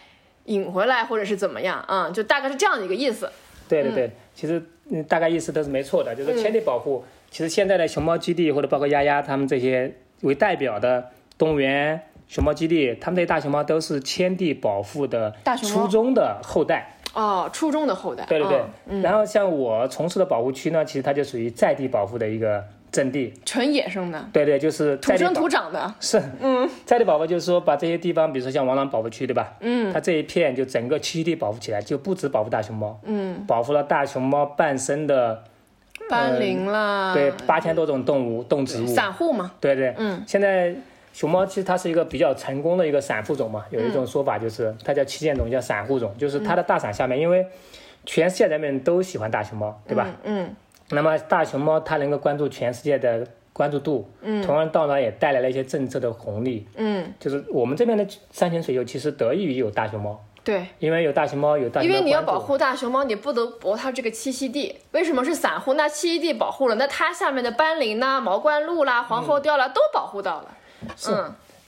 引回来，或者是怎么样，嗯，就大概是这样的一个意思。对对对，其实嗯大概意思都是没错的，就是迁地保护。其实现在的熊猫基地或者包括丫丫他们这些为代表的。动物园、熊猫基地，他们那些大熊猫都是迁地保护的初中的后代哦，初中的后代。对对对。然后像我从事的保护区呢，其实它就属于在地保护的一个阵地，纯野生的。对对，就是土生土长的。是，嗯，在地保护就是说把这些地方，比如说像王朗保护区，对吧？嗯，它这一片就整个栖息地保护起来，就不止保护大熊猫，嗯，保护了大熊猫半生的斑羚啦，对，八千多种动物、动植物，散户嘛。对对，嗯，现在。熊猫其实它是一个比较成功的一个散户种嘛，有一种说法就是它叫旗舰种，叫散户种，就是它的大伞下面，因为全世界人们都喜欢大熊猫，对吧？嗯。那么大熊猫它能够关注全世界的关注度，嗯，同样到呢也带来了一些政策的红利，嗯，就是我们这边的山清水秀其实得益于有大熊猫，对，因为有大熊猫有大，因为你要保护大熊猫，你不得不它这个栖息地，为什么是散户？那栖息地保护了，那它下面的斑羚呐、毛冠鹿啦、黄喉貂啦都保护到了。是，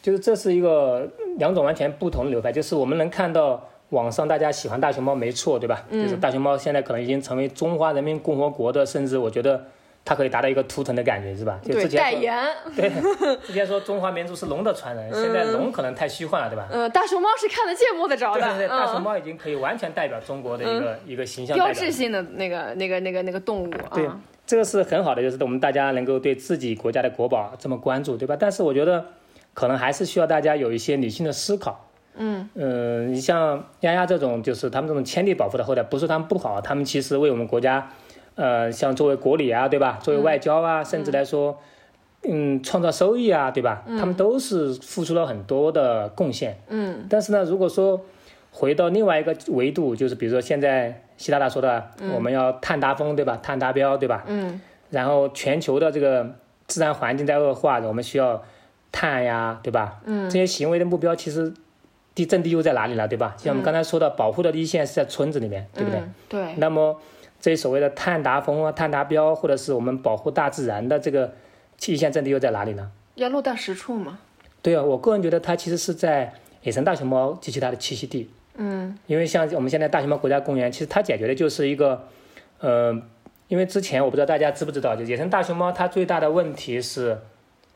就是这是一个两种完全不同的流派。就是我们能看到网上大家喜欢大熊猫没错，对吧？嗯。就是大熊猫现在可能已经成为中华人民共和国的，甚至我觉得它可以达到一个图腾的感觉，是吧？对，代言。对，之前说中华民族是龙的传人，现在龙可能太虚幻了，对吧？嗯，大熊猫是看得见摸得着的。对对对，大熊猫已经可以完全代表中国的一个一个形象。标志性的那个那个那个那个动物。对。这个是很好的，就是我们大家能够对自己国家的国宝这么关注，对吧？但是我觉得，可能还是需要大家有一些理性的思考。嗯嗯，你像丫丫这种，就是他们这种千里保护的后代，不是他们不好，他们其实为我们国家，呃，像作为国礼啊，对吧？作为外交啊，甚至来说，嗯，创造收益啊，对吧？他们都是付出了很多的贡献。嗯。但是呢，如果说回到另外一个维度，就是比如说现在。习大大说的，我们要碳达峰，对吧？碳达标，对吧？嗯。然后全球的这个自然环境在恶化，我们需要碳呀，对吧？嗯。这些行为的目标其实地阵地又在哪里了，对吧？像我们刚才说的，保护的一线是在村子里面，对不对？对。那么这些所谓的碳达峰啊、碳达标，或者是我们保护大自然的这个一线阵地又在哪里呢？要落到实处吗？对啊，我个人觉得它其实是在野生大熊猫及其它的栖息地。嗯，因为像我们现在大熊猫国家公园，其实它解决的就是一个，呃，因为之前我不知道大家知不知道，就野生大熊猫它最大的问题是，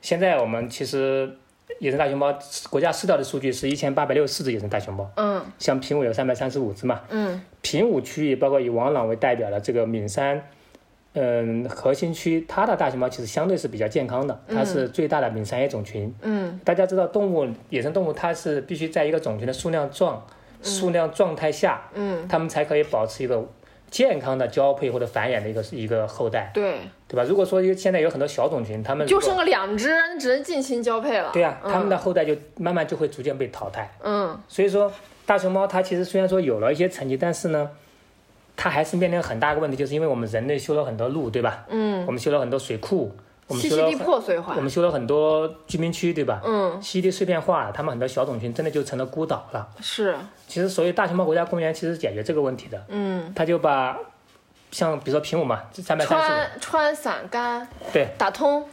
现在我们其实野生大熊猫国家饲料的数据是一千八百六十四只野生大熊猫，嗯，像平武有三百三十五只嘛，嗯，平武区域包括以王朗为代表的这个岷山，嗯，核心区它的大熊猫其实相对是比较健康的，它是最大的岷山野种群，嗯，大家知道动物野生动物它是必须在一个种群的数量壮。数量状态下，嗯，它们才可以保持一个健康的交配或者繁衍的一个一个后代，对，对吧？如果说现在有很多小种群，它们就剩个两只，只能近亲交配了。对呀，它们的后代就慢慢就会逐渐被淘汰。嗯，所以说大熊猫它其实虽然说有了一些成绩，但是呢，它还是面临很大一个问题，就是因为我们人类修了很多路，对吧？嗯，我们修了很多水库。栖息地破碎化，我们修了很多居民区，对吧？嗯，栖息地碎片化，他们很多小种群真的就成了孤岛了。是，其实所以大熊猫国家公园，其实解决这个问题的。嗯，他就把像比如说平武嘛，三百三十川川陕甘对打通，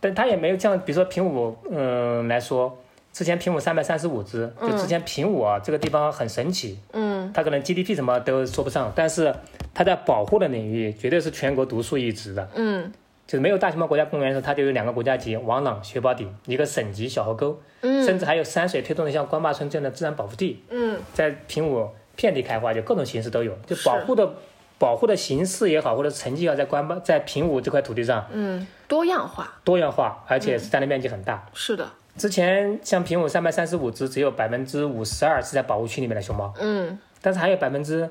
但他也没有像比如说平武嗯来说，之前平武三百三十五只，就之前平武啊这个地方很神奇。嗯，它可能 GDP 什么都说不上，但是它在保护的领域绝对是全国独树一帜的。嗯。就是没有大熊猫国家公园的时候，它就有两个国家级王朗、雪宝顶，一个省级小河沟，嗯，甚至还有山水推动的像关坝村这样的自然保护地，嗯，在平武遍地开花，就各种形式都有，就保护的保护的形式也好，或者成绩也好，在关坝在平武这块土地上，嗯，多样化，多样化，而且是占的面积很大。是的，之前像平武三百三十五只，只有百分之五十二是在保护区里面的熊猫，嗯，但是还有百分之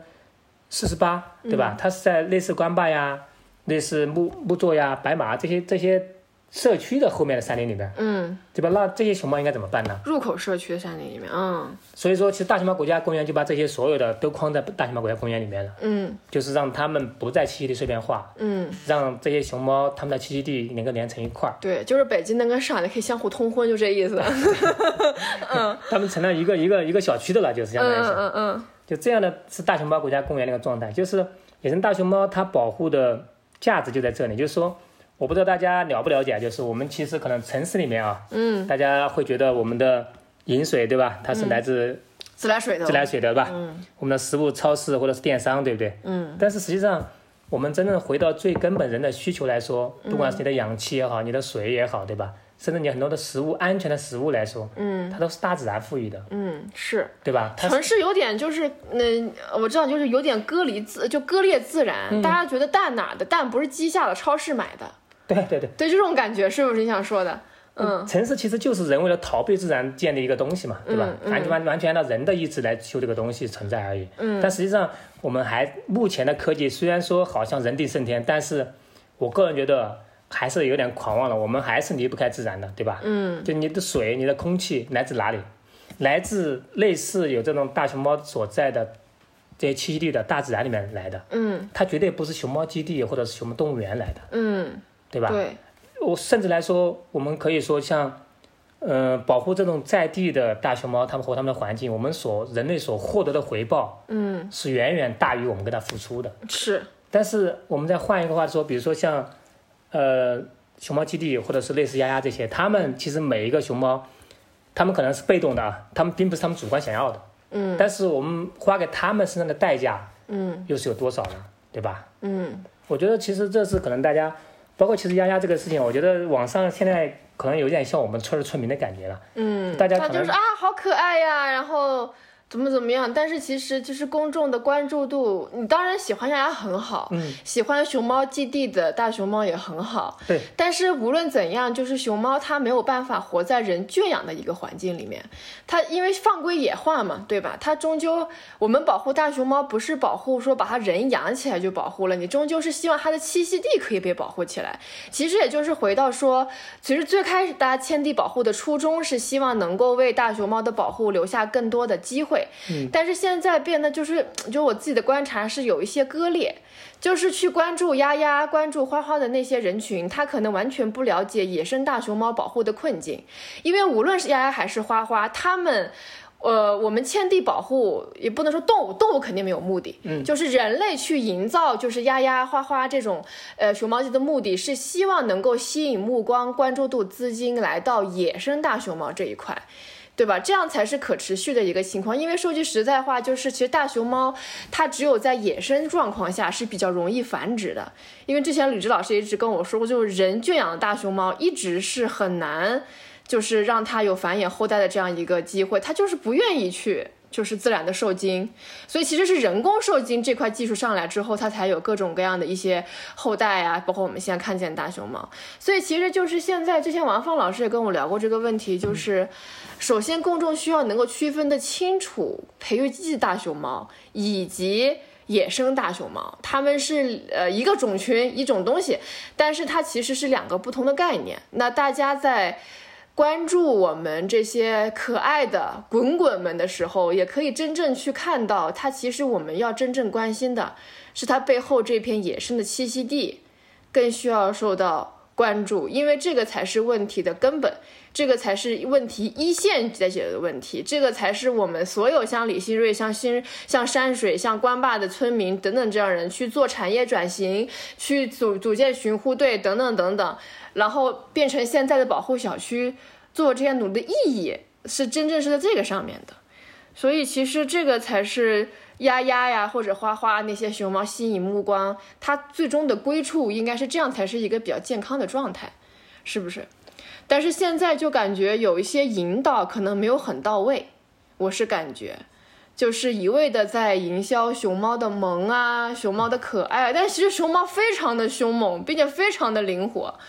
四十八，对吧？它是在类似关坝呀。类似木木座呀、白马这些这些社区的后面的山林里面，嗯，对吧？那这些熊猫应该怎么办呢？入口社区的山林里面，嗯所以说，其实大熊猫国家公园就把这些所有的都框在大熊猫国家公园里面了，嗯就是让它们不在栖息地碎片化，嗯，让这些熊猫它们的栖息地能够连成一块儿，对，就是北京能跟上海的可以相互通婚，就这意思。嗯它们成了一个一个一个小区的了，就是相当于嗯是。嗯嗯就这样的是大熊猫国家公园那个状态，就是野生大熊猫它保护的价值就在这里，就是说，我不知道大家了不了解，就是我们其实可能城市里面啊，嗯，大家会觉得我们的饮水对吧，它是来自自来水的，自来水的吧，嗯。我们的食物超市或者是电商对不对？嗯，但是实际上，我们真正回到最根本人的需求来说，不管是你的氧气也好，你的水也好，对吧？甚至你很多的食物安全的食物来说，嗯它都是大自然赋予的，嗯是。对吧？它城市有点就是，嗯、我知道，就是有点割离自，就割裂自然。嗯大家觉得蛋哪的蛋不是鸡下的，超市买的，对对对。对这种感觉是不是你想说的？嗯城市其实就是人为了逃避自然建立一个东西嘛，对吧？完全完完全按照人的意志来修这个东西存在而已。嗯，但实际上我们还目前的科技虽然说好像人定胜天，但是我个人觉得还是有点狂妄了。我们还是离不开自然的，对吧？嗯就你的水、你的空气来自哪里？来自类似有这种大熊猫所在的这些栖息地的大自然里面来的，嗯它绝对不是熊猫基地或者是熊猫动物园来的，嗯，对吧？对，我甚至来说，我们可以说像，呃，保护这种在地的大熊猫，它们和它们的环境，我们所人类所获得的回报嗯是远远大于我们给它付出的。是，但是我们再换一个话说，比如说像，呃，熊猫基地或者是类似丫丫这些，他们其实每一个熊猫，他们可能是被动的啊，他们并不是他们主观想要的，嗯但是我们花给他们身上的代价嗯又是有多少呢？对吧？嗯我觉得其实这是可能大家，包括其实丫丫这个事情，我觉得网上现在可能有点像我们村儿村民的感觉了。嗯，大家可能他就是啊，好可爱呀，然后怎么怎么样，但是其实就是公众的关注度，你当然喜欢丫丫很好，嗯，喜欢熊猫基地的大熊猫也很好，对，但是无论怎样，就是熊猫它没有办法活在人圈养的一个环境里面，它因为放归野化嘛，对吧？它终究我们保护大熊猫不是保护说把它人养起来就保护了，你终究是希望它的栖息地可以被保护起来。其实也就是回到说，其实最开始大家迁地保护的初衷是希望能够为大熊猫的保护留下更多的机会，嗯，但是现在变得就是，就我自己的观察是有一些割裂。就是去关注丫丫、关注花花的那些人群，他可能完全不了解野生大熊猫保护的困境，因为无论是丫丫还是花花，他们。呃，我们迁地保护也不能说动物，动物肯定没有目的，嗯就是人类去营造，就是丫丫、花花这种呃熊猫记的目的是希望能够吸引目光、关注度、资金来到野生大熊猫这一块。对吧？这样才是可持续的一个情况。因为说句实在话，就是其实大熊猫它只有在野生状况下是比较容易繁殖的。因为之前吕志老师一直跟我说过，就是人圈养的大熊猫一直是很难，就是让它有繁衍后代的这样一个机会，它就是不愿意去。就是自然的受精，所以其实是人工受精这块技术上来之后，它才有各种各样的一些后代啊，包括我们现在看见大熊猫。所以其实就是现在，之前王芳老师也跟我聊过这个问题，就是首先公众需要能够区分的清楚培育基地大熊猫以及。野生大熊猫，它们是呃一个种群一种东西，但是它其实是两个不同的概念。那大家在关注我们这些可爱的滚滚们的时候，也可以真正去看到，它其实我们要真正关心的是它背后这片野生的栖息地，更需要受到关注，因为这个才是问题的根本，这个才是问题一线在解决的问题，这个才是我们所有像李新瑞、像新、像山水、像关坝的村民等等这样人去做产业转型，去组组建巡护队等等等等，然后变成现在的保护小区，做这些努力的意义是真正是在这个上面的，所以其实这个才是。丫丫呀，或者花花那些熊猫吸引目光，它最终的归处应该是这样，才是一个比较健康的状态，是不是？但是现在就感觉有一些引导可能没有很到位，我是感觉，就是一味的在营销熊猫的萌啊，熊猫的可爱，但其实熊猫非常的凶猛，并且非常的灵活，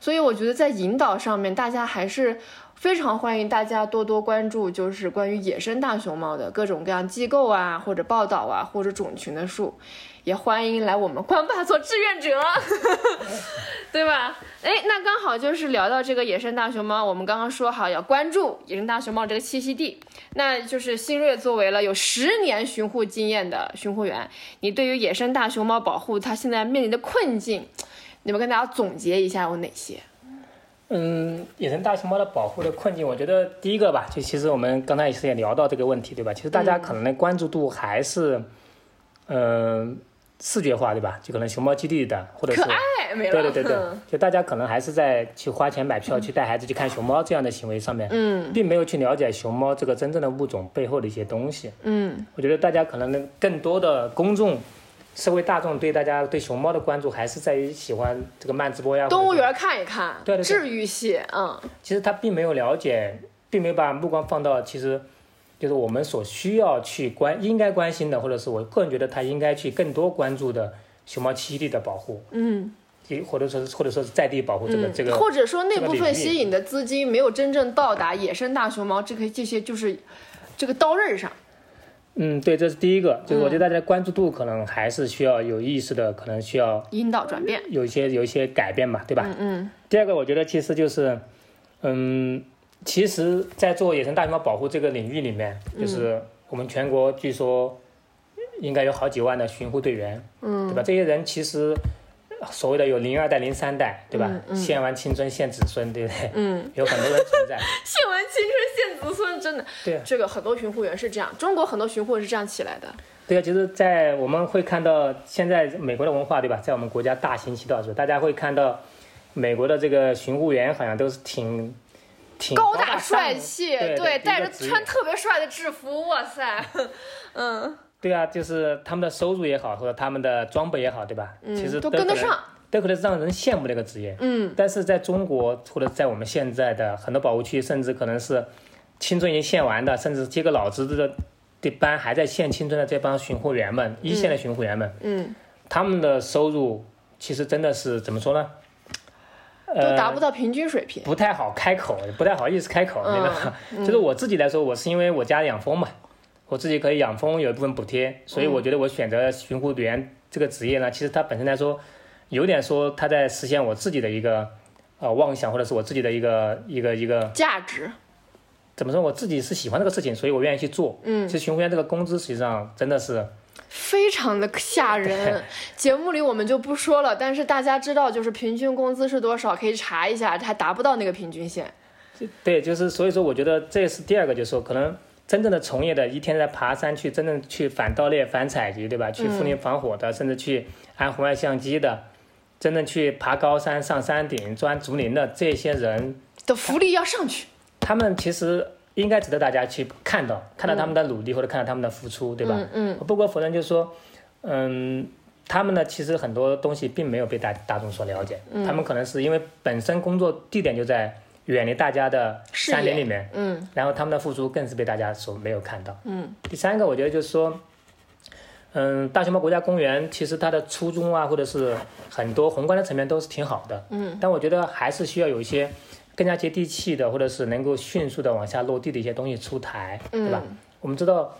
所以我觉得在引导上面，大家还是非常欢迎大家多多关注，就是关于野生大熊猫的各种各样机构啊，或者报道啊，或者种群的数，也欢迎来我们官爸做志愿者，对吧？哎，那刚好就是聊到这个野生大熊猫，我们刚刚说好要关注野生大熊猫这个栖息地，那就是新锐作为了有十年巡护经验的巡护员，你对于野生大熊猫保护它现在面临的困境，你们跟大家总结一下有哪些？嗯，野生大熊猫的保护的困境，我觉得第一个吧，就其实我们刚才也是也聊到这个问题，对吧？其实大家可能的关注度还是，嗯、视觉化，对吧？就可能熊猫基地的，或者是对对对对，就大家可能还是在去花钱买票去带孩子去看熊猫这样的行为上面，嗯并没有去了解熊猫这个真正的物种背后的一些东西。嗯我觉得大家可能能更多的公众。社会大众对大家对熊猫的关注还是在于喜欢这个慢直播呀，动物园看一看，对对对治愈系，嗯。其实他并没有了解，并没有把目光放到其实就是我们所需要去关应该关心的，或者是我个人觉得他应该去更多关注的熊猫栖息地的保护，嗯。也或者说是或者说是在地保护这个、嗯，这个或者说那部分吸引的资金没有真正到达野生大熊猫这个这些就是这个刀刃上，嗯，对，这是第一个，就是我觉得大家的关注度可能还是需要有意识的，可能需要引导转变，有一些有一些改变吧，对吧？嗯嗯。第二个，我觉得其实就是，嗯，其实，在做野生大熊猫保护这个领域里面，就是我们全国据说应该有好几万的巡护队员，嗯。对吧？这些人其实所谓的有零二代、零三代，对吧？嗯嗯。献完青春献子孙，对不对？嗯，有很多人存在，献完青春献子孙，真的，对啊。这个很多巡护员是这样，中国很多巡护是这样起来的，对啊，其实，在我们会看到现在美国的文化，对吧？在我们国家大行其道的时候，大家会看到美国的这个巡护员好像都是挺挺高大大帅气，对对带着穿特别帅的制服，哇塞，嗯对啊，就是他们的收入也好，或者他们的装备也好，对吧？其实嗯，都，跟得上，都可能是让人羡慕的一个职业。嗯但是在中国或者在我们现在的很多保护区，甚至可能是青春已经献完的，甚至接个老子的的班还在献青春的这帮巡护员们，一线的巡护员们，嗯，他们的收入其实真的是怎么说呢？都达不到。平均水平，不太好开口，不太好意思开口，嗯明白吗？就是我自己来说，我是因为我家养蜂嘛，我自己可以养蜂，有一部分补贴，所以我觉得我选择巡护员这个职业呢，其实它本身来说，有点说它在实现我自己的一个呃妄想，或者是我自己的一个一个一个价值，怎么说，我自己是喜欢这个事情，所以我愿意去做。嗯其实巡护员这个工资实际上真的是，非常的吓人。节目里我们就不说了，但是大家知道就是平均工资是多少，可以查一下，它达不到那个平均线。对，就是所以说，我觉得这是第二个，就是说可能。真正的从业的，一天在爬山去，真正去反盗猎、反采集，对吧？去附林防火的，甚至去安红外相机的，真正去爬高山、上山顶、钻竹林的这些人，的福利要上去，他们其实应该值得大家去看到，看到他们的努力或者看到他们的付出，对吧？嗯嗯。不可否认，就是说，嗯，他们呢，其实很多东西并没有被大大众所了解，他们可能是因为本身工作地点就在远离大家的山林里面，嗯然后他们的付出更是被大家所没有看到。嗯第三个，我觉得就是说，嗯，大熊猫国家公园其实它的初衷啊，或者是很多宏观的层面都是挺好的，嗯，但我觉得还是需要有一些更加接地气的，或者是能够迅速的往下落地的一些东西出台，对吧？嗯我们知道。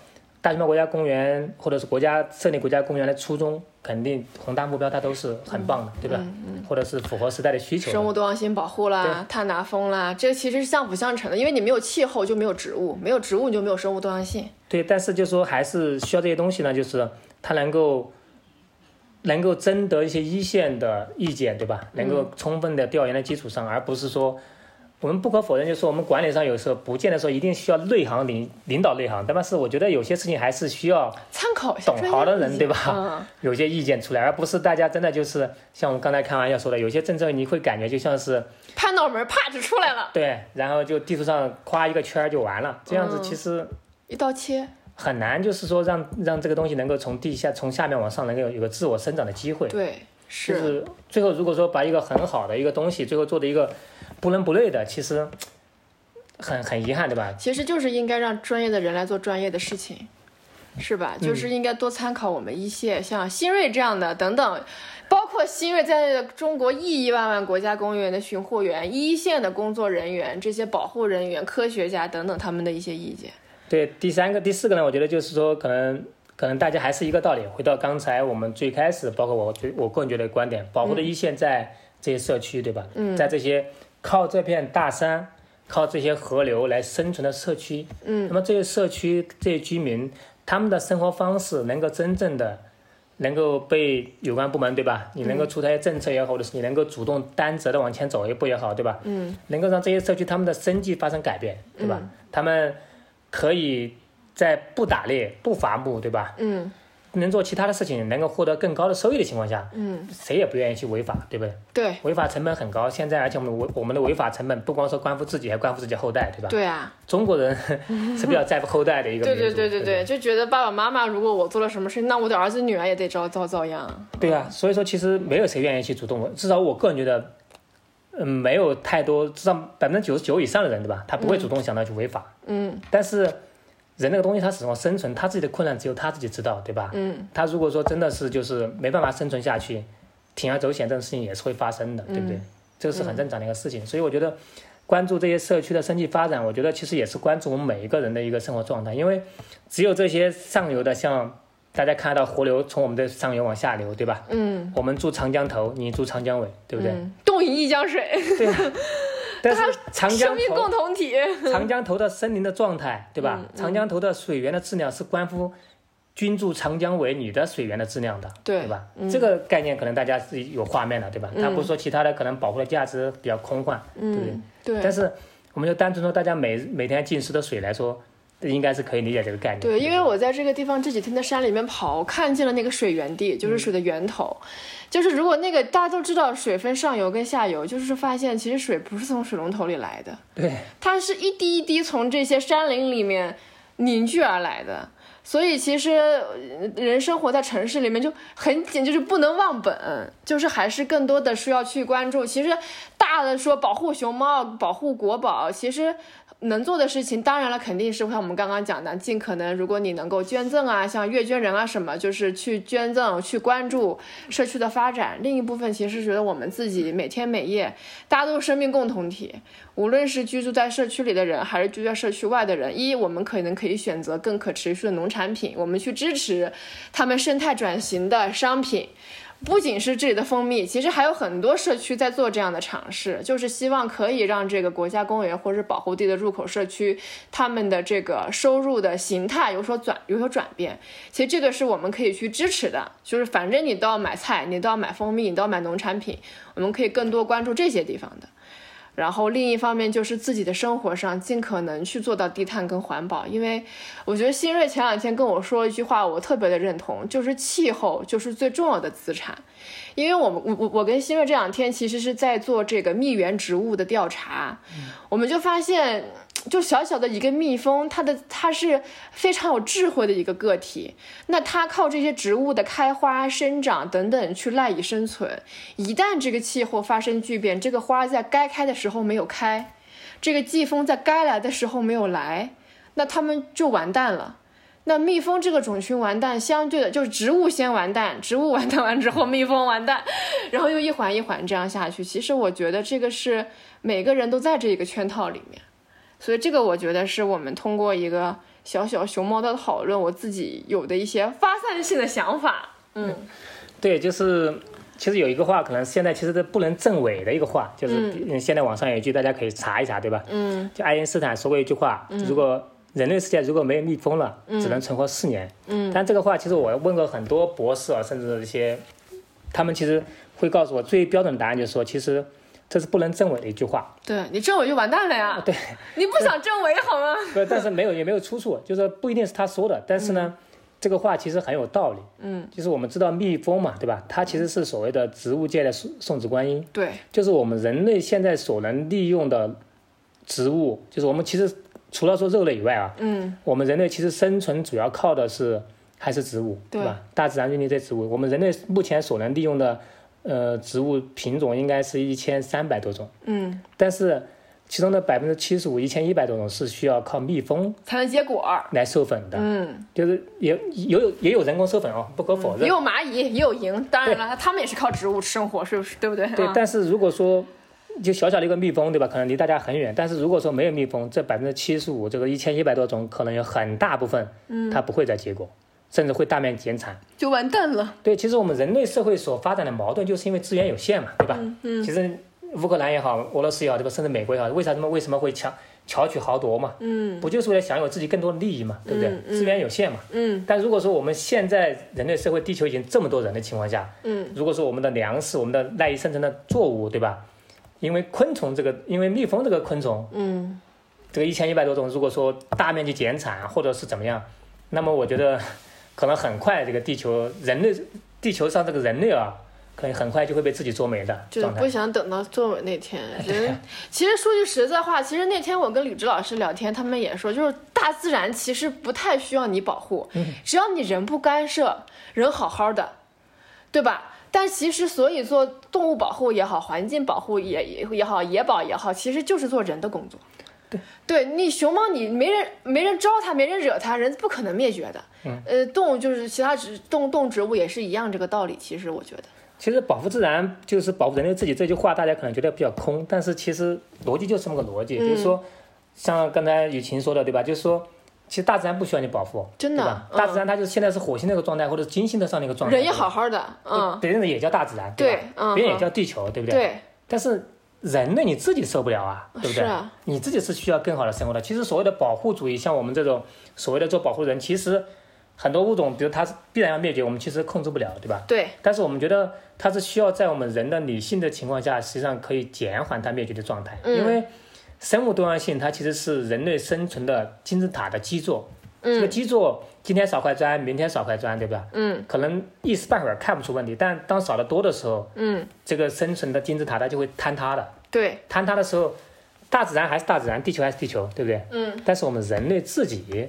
大熊猫国家公园或者是国家设立国家公园的初衷，肯定宏大目标它都是很棒的，对吧？或者是符合时代的需求的。生物多样性保护啦，碳达峰啦，这其实是相辅相成的，因为你没有气候就没有植物，没有植物你就没有生物多样性。对，但是就说还是需要这些东西呢，就是它能够能够征得一些一线的意见，对吧？能够充分的调研的基础上，而不是说我们不可否认，就是说我们管理上有时候不见得说一定需要内行领领导内行，但是我觉得有些事情还是需要参考一下懂行的人，对吧？嗯有些意见出来，而不是大家真的就是像我们刚才开玩笑说的，有些政策你会感觉就像是拍脑门啪就出来了，对，然后就地图上夸一个圈儿就完了，这样子嗯其实。一刀切。很难，就是说让让这个东西能够从地下从下面往上能够有有个自我生长的机会。对，就是是最后如果说把一个很好的一个东西，最后做的一个不伦不类的，其实很很遗憾，对吧？其实就是应该让专业的人来做专业的事情。是吧？就是应该多参考我们一些像新锐这样的等等，包括新锐在中国亿亿万万国家公园的巡护员、一线的工作人员、这些保护人员、科学家等等他们的一些意见。对，第三个、第四个呢，我觉得就是说，可能可能大家还是一个道理，回到刚才我们最开始，包括我最我个人觉得观点，保护的一线在这些社区，对吧？嗯，在这些靠这片大山、靠这些河流来生存的社区，嗯，那么这些社区这些居民，他们的生活方式能够真正的能够被有关部门，对吧？你能够出台政策也好，或者是你能够主动担责的往前走一步也好，对吧？嗯，能够让这些社区他们的生计发生改变，对吧？他们。可以在不打猎、不伐木，对吧？嗯，能做其他的事情，能够获得更高的收益的情况下，嗯，谁也不愿意去违法，对不对？对，违法成本很高。现在，而且我们违我们的违法成本不光说关乎自己，还关乎自己后代，对吧？对啊，中国人是比较在乎后代的一个。对对对对对，就觉得爸爸妈妈如果我做了什么事，那我的儿子女儿也得遭遭遭殃。对啊，所以说其实没有谁愿意去主动，至少我个人觉得，嗯，没有太多，至少百分之九十九以上的人，对吧？他不会主动想到去违法。嗯，但是。人那个东西，他始终生存，他自己的困难只有他自己知道，对吧？嗯。他如果说真的是就是没办法生存下去，铤而走险这种事情也是会发生的，对不对？这个是很正常的一个事情。所以我觉得，关注这些社区的生计发展，我觉得其实也是关注我们每一个人的一个生活状态。因为只有这些上游的，像大家看到河流从我们的上游往下流，对吧？嗯。我们住长江头，你住长江尾，对不对？东饮一江水。对。但是长江生命共同体，长江头的森林的状态，对吧？长江头的水源的质量是关乎君住长江尾你的水源的质量的，对吧？这个概念可能大家是有画面的，对吧？他不是说其他的可能保护的价值比较空幻，对不对？对。但是我们就单纯说大家每每天进食的水来说。应该是可以理解这个概念。对，因为我在这个地方这几天在山里面跑，看见了那个水源地，就是水的源头。就是如果那个大家都知道水分上游跟下游，就是发现其实水不是从水龙头里来的，对，它是一滴一滴从这些山林里面凝聚而来的。所以其实人生活在城市里面就很紧，就是不能忘本，就是还是更多的需要去关注。其实大的说保护熊猫、保护国宝，其实。能做的事情，当然了，肯定是像我们刚刚讲的，尽可能，如果你能够捐赠啊，像月捐人啊什么，就是去捐赠，去关注社区的发展。另一部分其实觉得我们自己每天每夜，大家都是生命共同体，无论是居住在社区里的人，还是居住在社区外的人，一我们可能可以选择更可持续的农产品，我们去支持他们生态转型的商品。不仅是这里的蜂蜜，其实还有很多社区在做这样的尝试，就是希望可以让这个国家公园或者保护地的入口社区，他们的这个收入的形态有所转有所转变。其实这个是我们可以去支持的，就是反正你都要买菜，你都要买蜂蜜，你都要买农产品，我们可以更多关注这些地方的。然后另一方面就是自己的生活上尽可能去做到低碳跟环保，因为我觉得新锐前两天跟我说一句话，我特别的认同，就是气候就是最重要的资产。因为我们我我我跟新锐这两天其实是在做这个蜜源植物的调查，我们就发现。就小小的一个蜜蜂，它的它是非常有智慧的一个个体。那它靠这些植物的开花、生长等等去赖以生存。一旦这个气候发生巨变，这个花在该开的时候没有开，这个季风在该来的时候没有来，那它们就完蛋了。那蜜蜂这个种群完蛋，相对的就是植物先完蛋，植物完蛋完之后，蜜蜂完蛋，然后又一环一环这样下去。其实我觉得这个是每个人都在这一个圈套里面。所以这个我觉得是我们通过一个小小熊猫的讨论，我自己有的一些发散性的想法。嗯，对，就是其实有一个话，可能现在其实都不能证伪的一个话，就是现在网上有一句，大家可以查一查，对吧？嗯，就爱因斯坦说过一句话，如果人类世界如果没有蜜蜂了，只能存活四年。嗯，但这个话其实我问过很多博士啊，甚至一些，他们其实会告诉我最标准的答案就是说，其实。这是不能证伪的一句话。对你证伪就完蛋了呀。对，你不想证伪好吗？对，但是没有也没有出处，就是不一定是他说的。但是呢，这个话其实很有道理。嗯，就是我们知道蜜蜂嘛，对吧？它其实是所谓的植物界的送送子观音。对，就是我们人类现在所能利用的植物，就是我们其实除了说肉类以外啊，嗯，我们人类其实生存主要靠的是还是植物，对吧？大自然孕育这植物，我们人类目前所能利用的。呃，植物品种应该是一千三百多种。嗯，但是其中的百分之七十五，一千一百多种是需要靠蜜蜂才能结果。来授粉的，嗯，就是也也有也有人工授粉哦，不可否认。也有蚂蚁，也有蝇，当然了，它们也是靠植物生活，是不是？对不对？对啊，但是如果说就小小的一个蜜蜂，对吧？可能离大家很远，但是如果说没有蜜蜂，这百分之七十五，这个一千一百多种，可能有很大部分，嗯，它不会再结果，甚至会大面积减产。就完蛋了。对，其实我们人类社会所发展的矛盾，就是因为资源有限嘛，对吧？嗯其实乌克兰也好，俄罗斯也好，对吧？甚至美国也好，为啥他们为什么会强巧取豪夺嘛？嗯不就是为了享有自己更多的利益嘛，对不对？嗯嗯资源有限嘛。嗯但如果说我们现在人类社会，地球已经这么多人的情况下，嗯如果说我们的粮食、我们的赖以生存的作物，对吧？因为昆虫这个，因为蜜蜂这个昆虫，嗯，这个一千一百多种，如果说大面积减产或者是怎么样，那么我觉得可能很快这个地球人类地球上这个人类啊，可能很快就会被自己做没的就是不。想等到作文那天。人 其实说句实在话，其实那天我跟吕植老师聊天，他们也说，就是大自然其实不太需要你保护，只要你人不干涉，人好好的，对吧？但其实，所以做动物保护也好，环境保护也也也好，野保也好，其实就是做人的工作。对，对你熊猫，你没人没人招它，没人惹它，人不可能灭绝的。嗯，呃，动物就是其他植动动植物也是一样这个道理。其实我觉得，其实保护自然就是保护人类自己这句话，大家可能觉得比较空，但是其实逻辑就是这么个逻辑，嗯就是说，像刚才雨晴说的，对吧？就是说，其实大自然不需要你保护，真的？嗯大自然它就是现在是火星那个状态，或者是金星的上那个状态，人也好好的，嗯，别人也叫大自然，对吧？嗯别人也叫地球，对不对？对，但是人类你自己受不了啊，对不对？你自己是需要更好的生活的。其实所谓的保护主义，像我们这种所谓的做保护人，其实很多物种，比如它是必然要灭绝，我们其实控制不了，对吧？对，但是我们觉得它是需要在我们人的理性的情况下，实际上可以减缓它灭绝的状态，嗯因为生物多样性它其实是人类生存的金字塔的基座。这个嗯基座今天少块砖，明天少块砖，对吧？嗯可能一时半会儿看不出问题，但当少的多的时候，嗯，这个生存的金字塔它就会坍塌的。对，坍塌的时候，大自然还是大自然，地球还是地球，对不对？嗯，但是我们人类自己，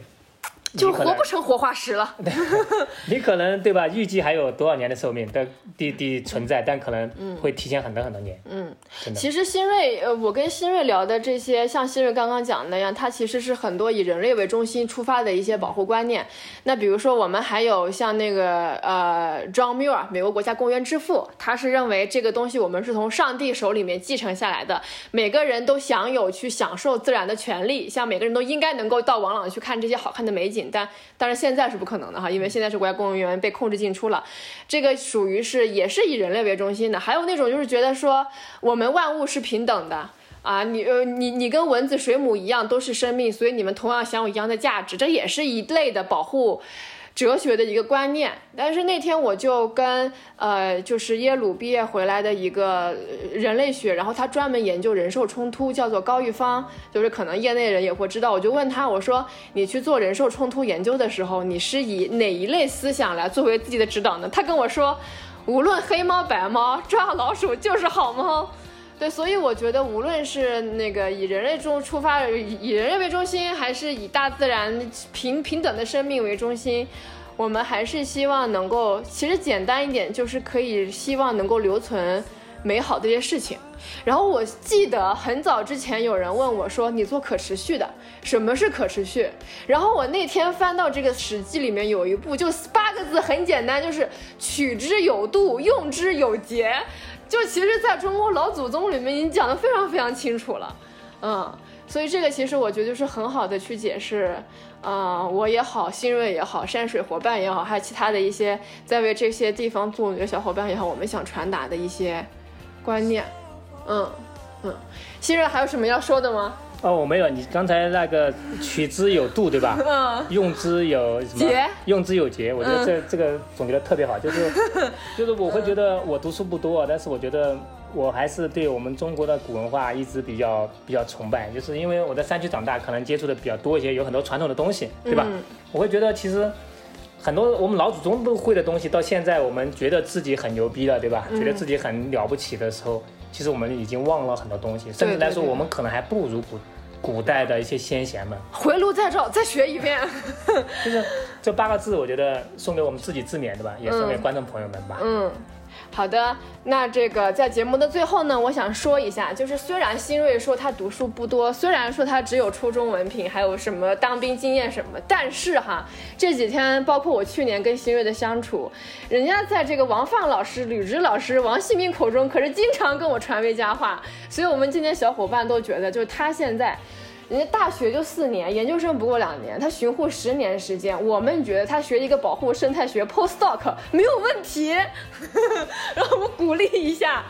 就活不成活化石了。你可能对吧？预计还有多少年的寿命的地地存在，但可能会提前很多很多年。嗯，真的。其实新锐，呃，我跟新锐聊的这些，像新锐刚刚讲的那样，它其实是很多以人类为中心出发的一些保护观念。那比如说，我们还有像那个呃，John Muir，美国国家公园之父，他是认为这个东西我们是从上帝手里面继承下来的，每个人都享有去享受自然的权利，像每个人都应该能够到王朗去看这些好看的美景，但但是现在是不可能的哈，因为现在是国家公务员被控制进出了。这个属于是也是以人类为中心的，还有那种就是觉得说我们万物是平等的啊，你呃你你跟蚊子、水母一样都是生命，所以你们同样享有一样的价值，这也是一类的保护。哲学的一个观念，但是那天我就跟呃，就是耶鲁毕业回来的一个人类学，然后他专门研究人兽冲突，叫做高玉芳，就是可能业内人也会知道。我就问他，我说你去做人兽冲突研究的时候，你是以哪一类思想来作为自己的指导呢？他跟我说，无论黑猫白猫，抓老鼠就是好猫。对，所以我觉得，无论是那个以人类中出发，以人类为中心，还是以大自然平平等的生命为中心，我们还是希望能够，其实简单一点，就是可以希望能够留存美好的一些事情。然后我记得很早之前有人问我说：“你做可持续的，什么是可持续？”然后我那天翻到这个《史记》里面有一部，就八个字，很简单，就是“取之有度，用之有节”。就其实，在中国老祖宗里面已经讲得非常非常清楚了，嗯，所以这个其实我觉得就是很好的去解释，啊、我也好，新锐也好，山水伙伴也好，还有其他的一些在为这些地方做努力的小伙伴也好，我们想传达的一些观念，嗯嗯，新锐还有什么要说的吗？哦，我没有，你刚才那个取之有度，对吧？嗯，用之有什么节？用之有节，我觉得这、这个总结的特别好，就是 就是我会觉得我读书不多，但是我觉得我还是对我们中国的古文化一直比较比较崇拜，就是因为我在山区长大，可能接触的比较多一些，有很多传统的东西，对吧？嗯我会觉得其实很多我们老祖宗都会的东西，到现在我们觉得自己很牛逼了，对吧？嗯觉得自己很了不起的时候，其实我们已经忘了很多东西，甚至来说，我们可能还不如古古代的一些先贤们。回炉再造，再学一遍。就是这八个字，我觉得送给我们自己自勉，对吧？也送给观众朋友们吧。嗯，好的，那这个在节目的最后呢，我想说一下，就是虽然新锐说他读书不多，虽然说他只有初中文凭，还有什么当兵经验什么，但是哈，这几天包括我去年跟新锐的相处，人家在这个王放老师、吕植老师、王新民口中可是经常跟我传为佳话，所以我们今天小伙伴都觉得，就是他现在。人家大学就四年，研究生不过两年，他巡护十年时间，我们觉得他学一个保护生态学 postdoc 没有问题，让我们鼓励一下。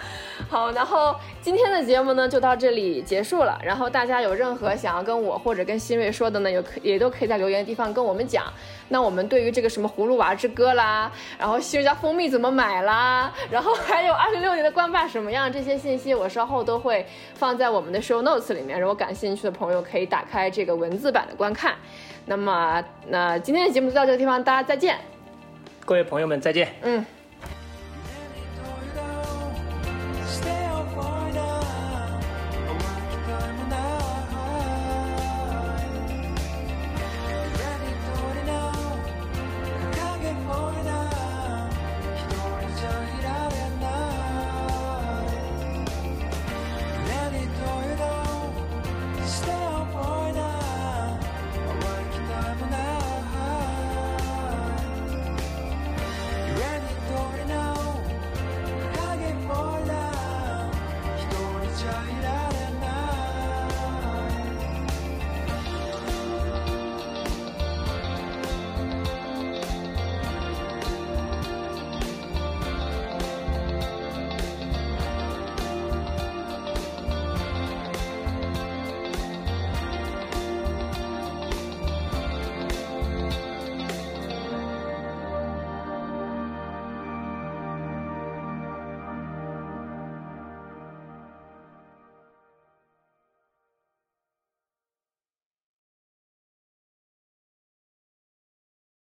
好，然后今天的节目呢就到这里结束了。然后大家有任何想要跟我或者跟新锐说的呢，也可也都可以在留言的地方跟我们讲。那我们对于这个什么葫芦娃之歌啦，然后新锐家蜂蜜怎么买啦，然后还有二十六年的官霸什么样这些信息，我稍后都会放在我们的 show notes 里面。如果感兴趣的朋友可以打开这个文字版的观看。那么，那今天的节目就到这个地方，大家再见。各位朋友们再见。嗯。